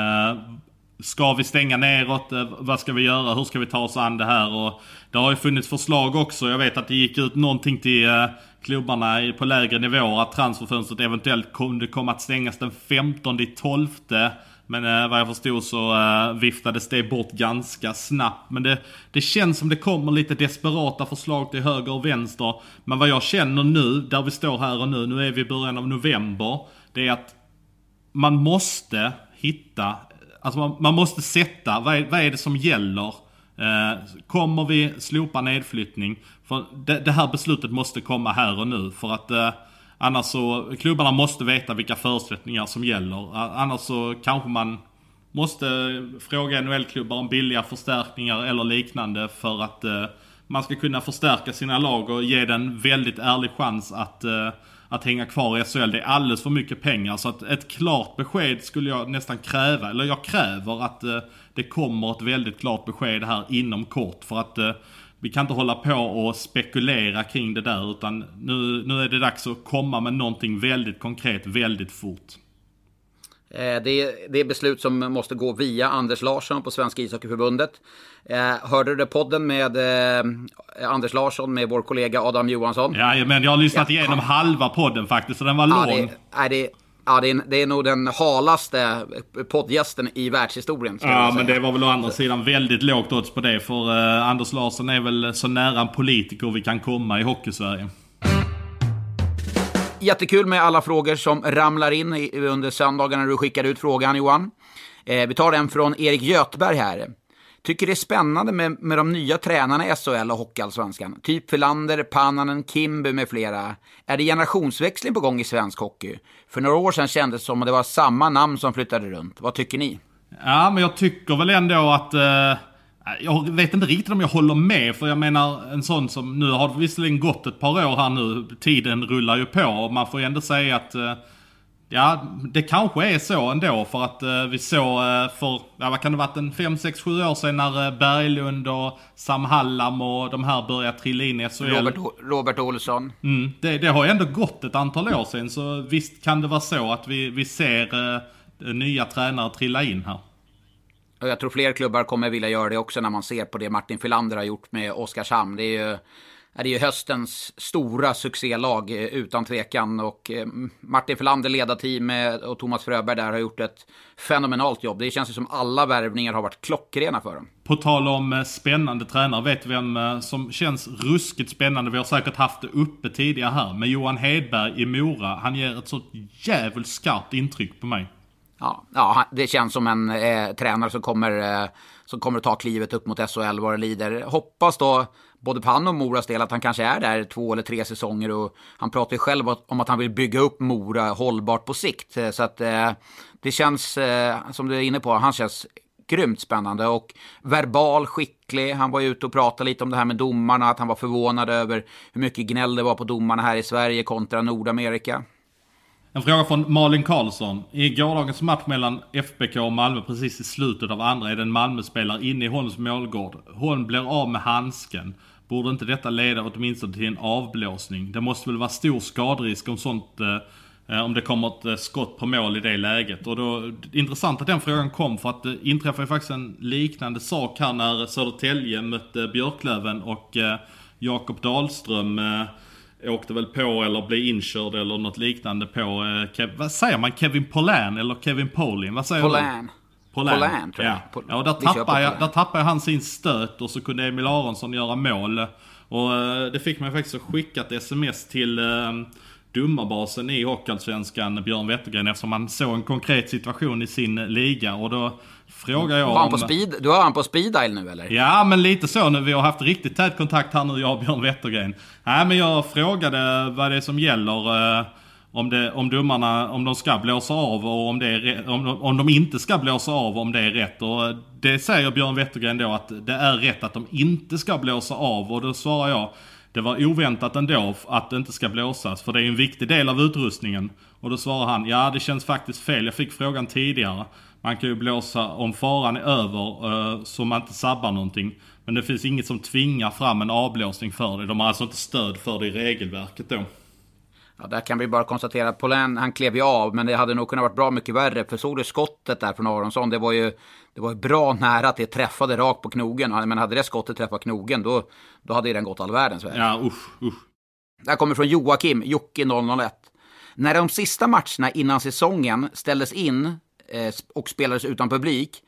ska vi stänga neråt? Eh, vad ska vi göra? Hur ska vi ta oss an det här? Och det har ju funnits förslag också. Jag vet att det gick ut någonting till klubbarna på lägre nivåer att transferfönstret eventuellt kunde komma att stängas den 15 12 men eh, vad jag förstod så eh, viftades det bort ganska snabbt. Men det, det känns som det kommer lite desperata förslag till höger och vänster. Men vad jag känner nu, där vi står här och nu, nu är vi i början av november. Det är att man måste hitta, alltså man, man måste sätta, vad är, vad är det som gäller? Eh, kommer vi slopa nedflyttning? För det, det, här beslutet måste komma här och nu. För att eh, Annars så, klubbarna måste veta vilka förutsättningar som gäller. Annars så kanske man måste fråga NHL-klubbar om billiga förstärkningar eller liknande för att eh, man ska kunna förstärka sina lag och ge den väldigt ärlig chans att, eh, att hänga kvar i SHL. Det är alldeles för mycket pengar så att ett klart besked skulle jag nästan kräva, eller jag kräver att eh, det kommer ett väldigt klart besked här inom kort för att eh, vi kan inte hålla på och spekulera kring det där utan nu, nu är det dags att komma med någonting väldigt konkret väldigt fort.
Eh, det är, det är beslut som måste gå via Anders Larsson på Svenska ishockeyförbundet. Eh, hörde du podden med eh, Anders Larsson med vår kollega Adam Johansson?
Ja, men jag har lyssnat ja. igenom halva podden faktiskt, så den var ja, lång.
Det, är det, Ja, det är, det är nog den halaste poddgästen i världshistorien.
Ja, men det var väl å andra sidan väldigt lågt odds på det. För eh, Anders Larsson är väl så nära en politiker vi kan komma i Hockeysverige.
Jättekul med alla frågor som ramlar in i- under söndagen när du skickar ut frågan Johan. Eh, vi tar en från Erik Göthberg här. Tycker det är spännande med, med de nya tränarna i SHL och Hockeyallsvenskan. Typ Fylander, Pannanen, Kimby med flera. Är det generationsväxling på gång i svensk hockey? För några år sedan kändes det som att det var samma namn som flyttade runt. Vad tycker ni?
Ja, men jag tycker väl ändå att... Eh, jag vet inte riktigt om jag håller med, för jag menar en sån som... Nu har det visserligen gått ett par år här nu, tiden rullar ju på och man får ju ändå säga att... Eh, ja, det kanske är så ändå för att eh, vi såg eh, för, ja vad kan det varit, en 5, 6, 7 år sedan när eh, Berglund och Sam Hallam och de här började trilla in i SHL.
Robert, Robert Olsson.
Mm, det, det har ju ändå gått ett antal år sedan så visst kan det vara så att vi, vi ser eh, nya tränare trilla in här.
Och jag tror fler klubbar kommer vilja göra det också när man ser på det Martin Filander har gjort med Oskarshamn. Det är ju, ja, det är ju höstens stora succélag eh, utan tvekan. Och eh, Martin Filander, ledarteam eh, och Thomas Fröberg där har gjort ett fenomenalt jobb. Det känns ju som alla värvningar har varit klockrena för dem.
På tal om spännande tränare, vet du vem som känns ruskigt spännande? Vi har säkert haft det uppe tidigare här. Men Johan Hedberg i Mora, han ger ett sånt jävligt skarpt intryck på mig.
Ja, ja, det känns som en eh, tränare som kommer, eh, som kommer att ta klivet upp mot SHL vad det lider. Hoppas då, både på han och Moras del, att han kanske är där två eller tre säsonger. Och han pratar ju själv om att han vill bygga upp Mora hållbart på sikt. Eh, så att eh, det känns, eh, som du är inne på, han känns grymt spännande och verbal, skicklig. Han var ju ute och pratade lite om det här med domarna, att han var förvånad över hur mycket gnäll det var på domarna här i Sverige kontra Nordamerika.
En fråga från Malin Karlsson. I gårdagens match mellan FBK och Malmö precis i slutet av andra är det en Malmöspelare inne i Holms målgård. Holm blir av med handsken. Borde inte detta leda åtminstone till en avblåsning? Det måste väl vara stor skaderisk om sånt eh, eh om det kommer ett eh, skott på mål i det läget. Och då, intressant att den frågan kom för att eh, det inträffade ju faktiskt en liknande sak här när Södertälje mötte Björklöven och eh, Jakob Dahlström eh, åkte väl på eller blev inkörd eller något liknande på, eh, Kev, vad säger man, Kevin Pollan eller Kevin Paulin? Vad säger du?
Pollan.
Pollan.
Pollan, tror jag.
Ja, ja och där
på
tappade, jag, där tappade han sin stöt och så kunde Emil Aronsson göra mål. Och eh, det fick mig faktiskt att skicka ett sms till eh, domarbasen i Hockeyallsvenskan, Björn Wettergren, eftersom han såg en konkret situation i sin liga. Och då frågar jag
Var han
om...
på speed, du har han på speed dial nu eller?
Ja, men lite så nu. Vi har haft riktigt tät kontakt här nu, jag och Björn Wettergren. Nej, men jag frågade vad det är som gäller. Om, det, om domarna, om de ska blåsa av och om, det är, om, de- om de inte ska blåsa av om det är rätt. Och det säger Björn Wettergren då att det är rätt att de inte ska blåsa av. Och då svarar jag, det var oväntat ändå att det inte ska blåsas. För det är en viktig del av utrustningen. Och då svarar han, ja det känns faktiskt fel. Jag fick frågan tidigare. Man kan ju blåsa om faran är över eh, så man inte sabbar någonting. Men det finns inget som tvingar fram en avblåsning för det. De har alltså inte stöd för det i regelverket då.
Ja, där kan vi bara konstatera att Polän, han klev ju av, men det hade nog kunnat varit bra mycket värre. För såg du skottet där från Aronsson, det var ju, det var ju bra nära att det träffade rakt på knogen. Men hade det skottet träffat knogen, då, då hade den gått all världens väg.
Ja usch, usch.
Det här kommer från Joakim, Jocke 001. När de sista matcherna innan säsongen ställdes in eh, och spelades utan publik,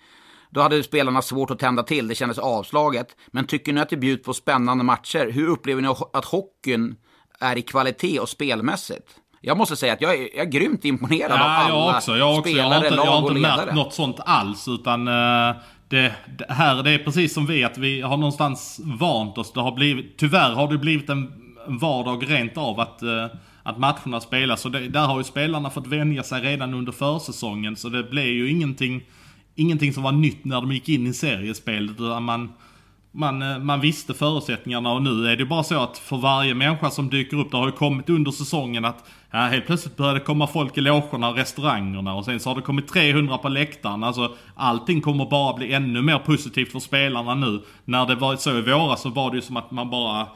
då hade spelarna svårt att tända till, det kändes avslaget. Men tycker ni att det bjuds på spännande matcher? Hur upplever ni att hockeyn är i kvalitet och spelmässigt? Jag måste säga att jag är, jag är grymt imponerad av
Ja,
alla
jag också. Jag, också. jag har
spelare,
inte, jag
lag
har
och
inte
ledare.
märkt något sånt alls. Utan eh, det, det, här, det är precis som vi, att vi har någonstans vant oss. Det har blivit, tyvärr har det blivit en, en vardag rent av att, eh, att matcherna spelas. Och det, där har ju spelarna fått vänja sig redan under försäsongen. Så det blev ju ingenting, ingenting som var nytt när de gick in i seriespelet. Utan man, man, eh, man visste förutsättningarna och nu är det bara så att för varje människa som dyker upp, det har ju kommit under säsongen att ja, helt plötsligt börjar det komma folk i logerna och restaurangerna och sen så har det kommit 300 på läktaren. Alltså allting kommer bara bli ännu mer positivt för spelarna nu. När det var så i våras så var det ju som att man bara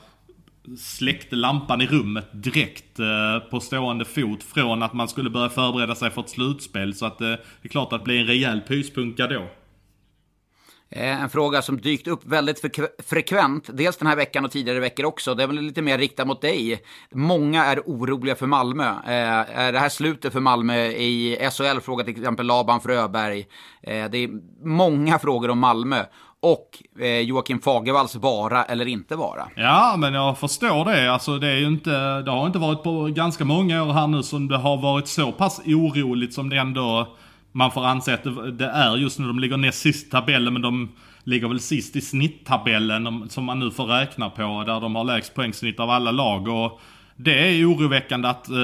släckte lampan i rummet direkt eh, på stående fot från att man skulle börja förbereda sig för ett slutspel. Så att eh, det är klart att det blir en rejäl pyspunka då.
Eh, en fråga som dykt upp väldigt frekvent, dels den här veckan och tidigare veckor också. Det är väl lite mer riktat mot dig. Många är oroliga för Malmö. Eh, är det här slutet för Malmö i SHL? Frågar till exempel Laban Fröberg. Eh, det är många frågor om Malmö. Och eh, Joakim Fagervalls vara eller inte vara.
Ja, men jag förstår det. Alltså det är ju inte, det har inte varit på ganska många år här nu som det har varit så pass oroligt som det ändå man får anse att det, är just nu. De ligger näst sist i tabellen men de ligger väl sist i snitttabellen som man nu får räkna på. Där de har lägst poängsnitt av alla lag. Och det är oroväckande att eh,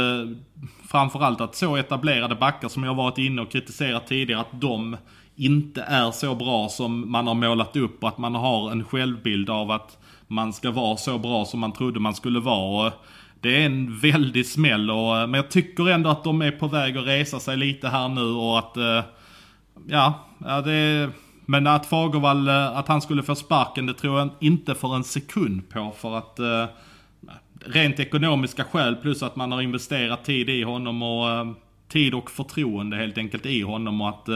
framförallt att så etablerade backar som jag varit inne och kritiserat tidigare att de inte är så bra som man har målat upp och att man har en självbild av att man ska vara så bra som man trodde man skulle vara. Och det är en väldig smäll och, eh, men jag tycker ändå att de är på väg att resa sig lite här nu och att, eh, ja, ja det men att Fagervall, eh, att han skulle få sparken, det tror jag inte för en sekund på för att rent ekonomiska skäl plus att man har investerat tid i honom och tid och förtroende helt enkelt i honom och att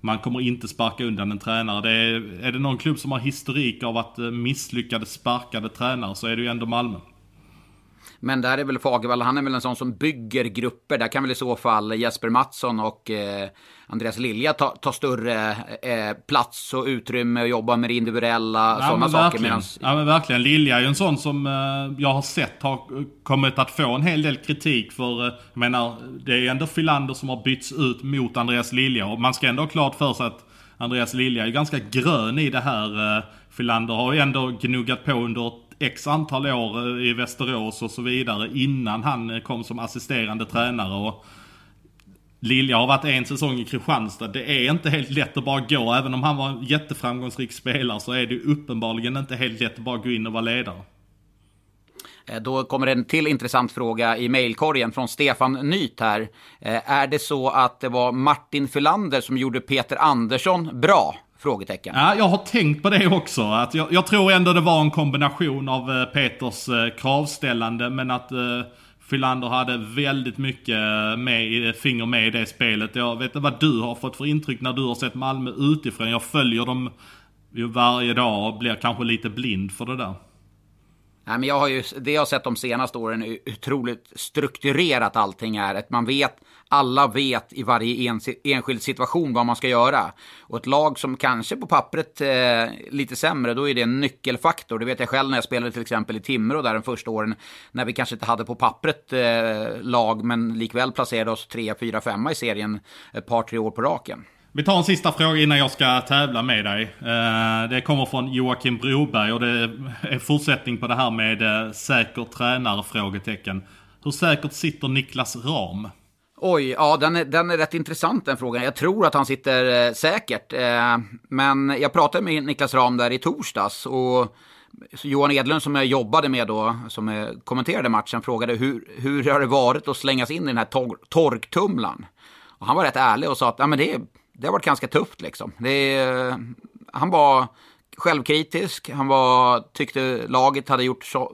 man kommer inte sparka undan en tränare. Det är, är det någon klubb som har historik av att misslyckade sparkade tränare så är det ju ändå Malmö.
Men där är väl Fagervall, han är väl en sån som bygger grupper. Där kan väl i så fall Jesper Mattsson och eh, Andreas Lilja ta, ta större eh, plats och utrymme och jobba med det individuella, ja, sådana saker.
Medans... Ja men verkligen. Lilja är ju en sån som eh, jag har sett har kommit att få en hel del kritik för, eh, jag menar, det är ändå Filander som har bytts ut mot Andreas Lilja. Och man ska ändå ha klart för sig att Andreas Lilja är ganska grön i det här. Eh, Filander har ju ändå gnuggat på under x antal år eh, i Västerås och så vidare innan han eh, kom som assisterande tränare. Och Lilja har varit en säsong i Kristianstad. Det är inte helt lätt att bara gå. Även om han var en jätteframgångsrik spelare så är det uppenbarligen inte helt lätt att bara gå in och vara ledare.
Eh, då kommer en till intressant fråga i mejlkorgen från Stefan Nyt här. Är det så att det var Martin Fylander som gjorde Peter Andersson bra? Frågetecken.
Ja, jag har tänkt på det också. Att jag, jag tror ändå det var en kombination av eh, Peters eh, kravställande men att eh, Fylander hade väldigt mycket eh, med, finger med i det spelet. Jag vet inte vad du har fått för intryck när du har sett Malmö utifrån. Jag följer dem ju varje dag och blir kanske lite blind för det där.
Nej, men jag har ju, det jag har sett de senaste åren är otroligt strukturerat allting är. Att man vet, alla vet i varje en, enskild situation vad man ska göra. Och ett lag som kanske på pappret eh, lite sämre, då är det en nyckelfaktor. Det vet jag själv när jag spelade till exempel i Timrå där de första åren. När vi kanske inte hade på pappret eh, lag, men likväl placerade oss 3, 4, 5 i serien ett par, tre år på raken.
Vi tar en sista fråga innan jag ska tävla med dig. Eh, det kommer från Joakim Broberg och det är fortsättning på det här med eh, säker tränare? Frågetecken. Hur säkert sitter Niklas Ram?
Oj, ja den är, den är rätt intressant den frågan. Jag tror att han sitter eh, säkert. Eh, men jag pratade med Niklas Ram där i torsdags och Johan Edlund som jag jobbade med då, som kommenterade matchen, frågade hur, hur har det varit att slängas in i den här tor torktumlaren? Och han var rätt ärlig och sa att ja, men det, det har varit ganska tufft liksom. Det, han var självkritisk, han var, tyckte laget hade gjort så,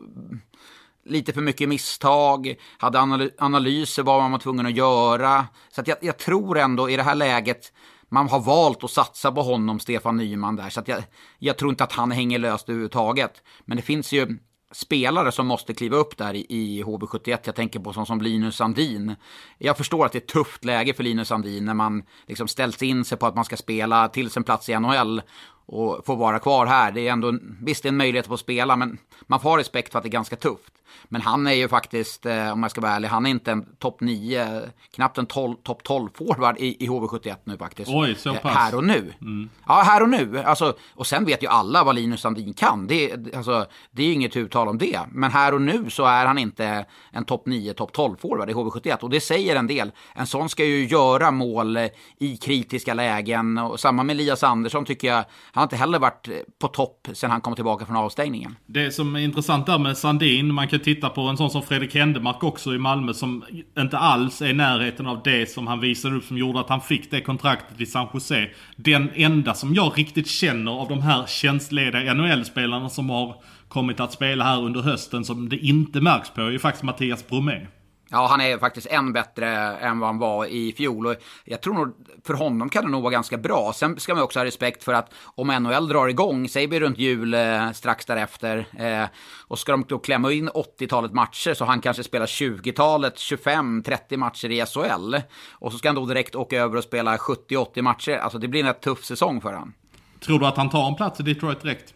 lite för mycket misstag, hade analyser vad man var tvungen att göra. Så att jag, jag, tror ändå i det här läget, man har valt att satsa på honom, Stefan Nyman där. Så att jag, jag tror inte att han hänger löst överhuvudtaget. Men det finns ju spelare som måste kliva upp där i, i HV71. Jag tänker på sånt som Linus Sandin. Jag förstår att det är ett tufft läge för Linus Sandin när man liksom ställs in sig på att man ska spela till sin plats i NHL och få vara kvar här. Det är ändå, visst det är en möjlighet att få spela, men man får ha respekt för att det är ganska tufft. Men han är ju faktiskt, eh, om jag ska vara ärlig, han är inte en topp 9, knappt en topp 12 forward i, i HV71 nu faktiskt.
Oj, så
pass. Här och nu. Mm. Ja, här och nu. Alltså, och sen vet ju alla vad Linus Sandin kan. Det, alltså, det är ju inget uttal om det. Men här och nu så är han inte en topp 9, topp 12 forward i HV71. Och det säger en del. En sån ska ju göra mål i kritiska lägen. Och samma med Elias Andersson tycker jag. Han har inte heller varit på topp sen han kom tillbaka från avstängningen.
Det som är intressant där med Sandin, man kan titta på en sån som Fredrik Händemark också i Malmö som inte alls är i närheten av det som han visade upp som gjorde att han fick det kontraktet i San Jose. Den enda som jag riktigt känner av de här tjänstlediga NHL-spelarna som har kommit att spela här under hösten som det inte märks på är ju faktiskt Mattias Bromé.
Ja, han är faktiskt än bättre än vad han var i fjol. Och jag tror nog, för honom kan det nog vara ganska bra. Sen ska man också ha respekt för att om NHL drar igång, säg vi runt jul eh, strax därefter, eh, och ska de då klämma in 80-talet matcher så han kanske spelar 20-talet, 25-30 matcher i SHL. Och så ska han då direkt åka över och spela 70-80 matcher. Alltså det blir en tuff säsong för honom.
Tror du att han tar en plats i Detroit direkt?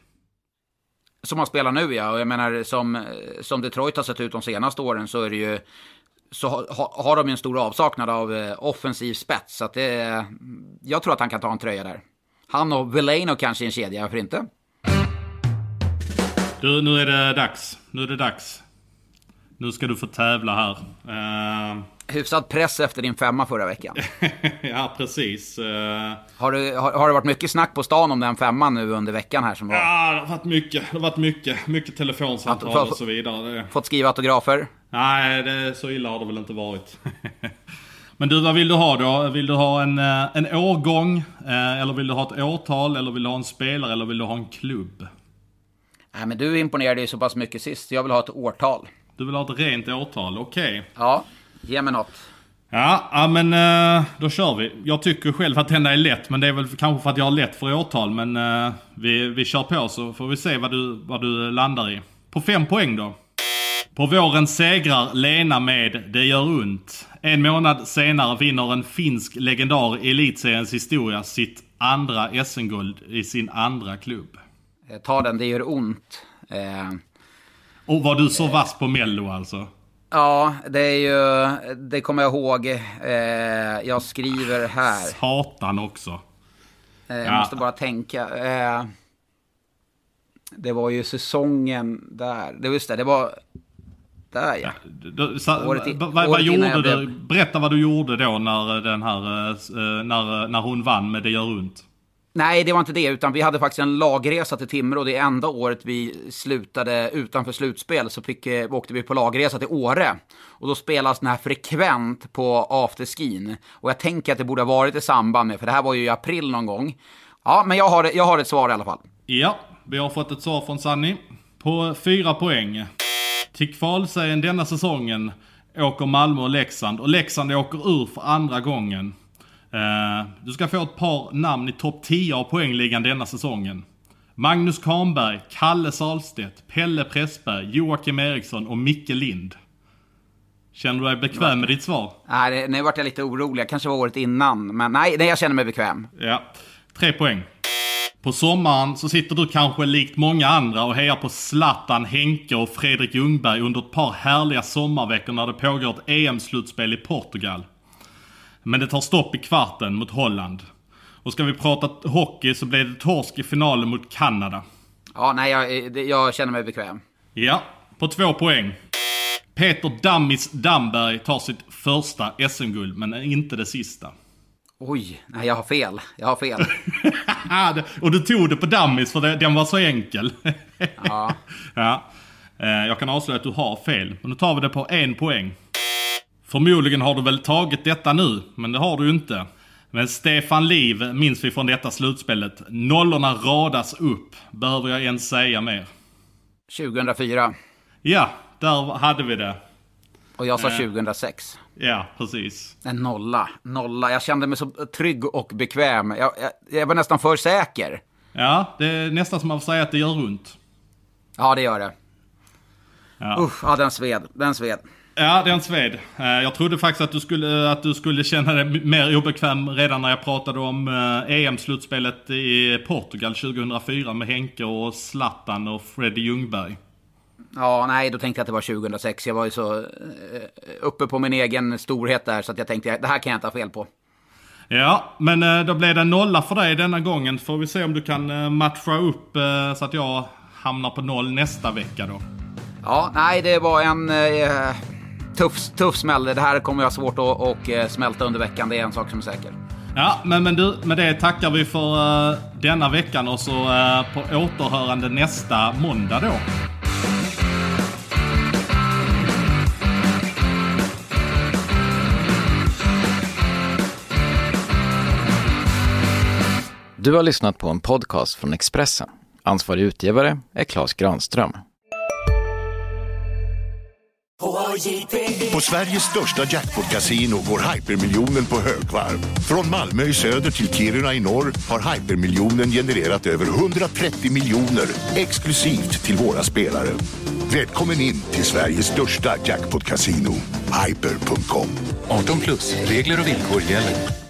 Som han spelar nu ja, och jag menar som, som Detroit har sett ut de senaste åren så är det ju så ha, har de en stor avsaknad av eh, offensiv spets. Så att det, jag tror att han kan ta en tröja där. Han och Veleno kanske i en kedja, varför inte?
Du, nu är det dags. Nu är det dags. Nu ska du få tävla här. Uh...
Hyfsad press efter din femma förra veckan.
ja, precis. Uh...
Har, du, har, har det varit mycket snack på stan om den femman nu under veckan här som var?
Ja, det har varit mycket. Det har varit mycket. Mycket telefonsamtal och så vidare.
Fått skriva autografer?
Nej, det, så illa har det väl inte varit. Men du, vad vill du ha då? Vill du ha en, eh, en årgång? Eh, eller vill du ha ett årtal? Eller vill du ha en spelare? Eller vill du ha en klubb?
Nej, men du imponerade ju så pass mycket sist. Jag vill ha ett årtal.
Du vill ha ett rent årtal, okej. Okay.
Ja, ge mig något.
Ja, men eh, då kör vi. Jag tycker själv att denna är lätt, men det är väl kanske för att jag har lätt för årtal. Men vi, vi kör på så får vi se vad du, vad du landar i. På fem poäng då. På våren segrar Lena med Det gör ont. En månad senare vinner en finsk legendar i elitseriens historia sitt andra SM-guld i sin andra klubb.
Ta den, det gör ont. Eh...
Och var du så vass på mello alltså?
Ja, det är ju, det kommer jag ihåg. Eh, jag skriver här.
Satan också.
Eh, jag ja. måste bara tänka. Eh, det var ju säsongen där. Det, just det, det var där ja.
Du, sa, året, vad, vad gjorde du? Blev... Berätta vad du gjorde då när, den här, eh, när, när hon vann med Det gör ont.
Nej, det var inte det, utan vi hade faktiskt en lagresa till Timrå. Det enda året vi slutade utanför slutspel så fick, eh, åkte vi på lagresa till Åre. Och då spelas den här frekvent på afterskin. Och jag tänker att det borde ha varit i samband med, för det här var ju i april någon gång. Ja, men jag har, jag har ett svar i alla fall.
Ja, vi har fått ett svar från Sanni. På fyra poäng. Till kvalserien denna säsongen åker Malmö och Leksand och Leksand åker ur för andra gången. Uh, du ska få ett par namn i topp 10 av poängligan denna säsongen. Magnus Kahnberg, Kalle Salstedt, Pelle Pressberg, Joakim Eriksson och Micke Lind. Känner du dig bekväm med ditt svar?
Nej, nu vart jag lite orolig. Kanske var året innan. Men nej, nej, jag känner mig bekväm.
Ja. Tre poäng. På sommaren så sitter du kanske likt många andra och hejar på Zlatan, Henke och Fredrik Ljungberg under ett par härliga sommarveckor när det pågår ett EM-slutspel i Portugal. Men det tar stopp i kvarten mot Holland. Och ska vi prata hockey så blir det torsk i finalen mot Kanada.
Ja, nej, jag, jag känner mig bekväm.
Ja, på två poäng. Peter Dammis Damberg tar sitt första SM-guld, men inte det sista.
Oj, nej jag har fel. Jag har fel.
och du tog det på Dammis för den var så enkel. ja. ja. Eh, jag kan avslöja att du har fel. Men nu tar vi det på en poäng. Förmodligen har du väl tagit detta nu, men det har du ju inte. Men Stefan Liv minns vi från detta slutspelet. Nollorna radas upp. Behöver jag ens säga mer?
2004.
Ja, där hade vi det.
Och jag sa 2006.
Eh, ja, precis.
En nolla. Nolla. Jag kände mig så trygg och bekväm. Jag, jag, jag var nästan för säker.
Ja, det är nästan som man får säga att det gör ont.
Ja, det gör det. Ja, Usch, ja den sved. Den sved.
Ja, den sved. Eh, jag trodde faktiskt att du skulle, att du skulle känna dig mer obekväm redan när jag pratade om EM-slutspelet i Portugal 2004 med Henke och Zlatan och Freddie Ljungberg.
Ja, nej, då tänkte jag att det var 2006. Jag var ju så eh, uppe på min egen storhet där så att jag tänkte det här kan jag inte ha fel på.
Ja, men eh, då blev det nolla för dig denna gången. Får vi se om du kan eh, matcha upp så att jag hamnar på noll nästa vecka då.
Ja, nej, det var en eh, tuff, tuff smäll. Det här kommer jag ha svårt att och, smälta under veckan. Det är en sak som är säker.
Ja, men, men du, med det tackar vi för uh, denna veckan och så uh, på återhörande nästa måndag då.
Du har lyssnat på en podcast från Expressen. Ansvarig utgivare är Klas Granström.
På Sveriges största jackpot-kasino går hypermiljonen på högvarv. Från Malmö i söder till Kiruna i norr har hypermiljonen genererat över 130 miljoner exklusivt till våra spelare. Välkommen in till Sveriges största jackpot-kasino, hyper.com.
18 plus, regler och villkor gäller.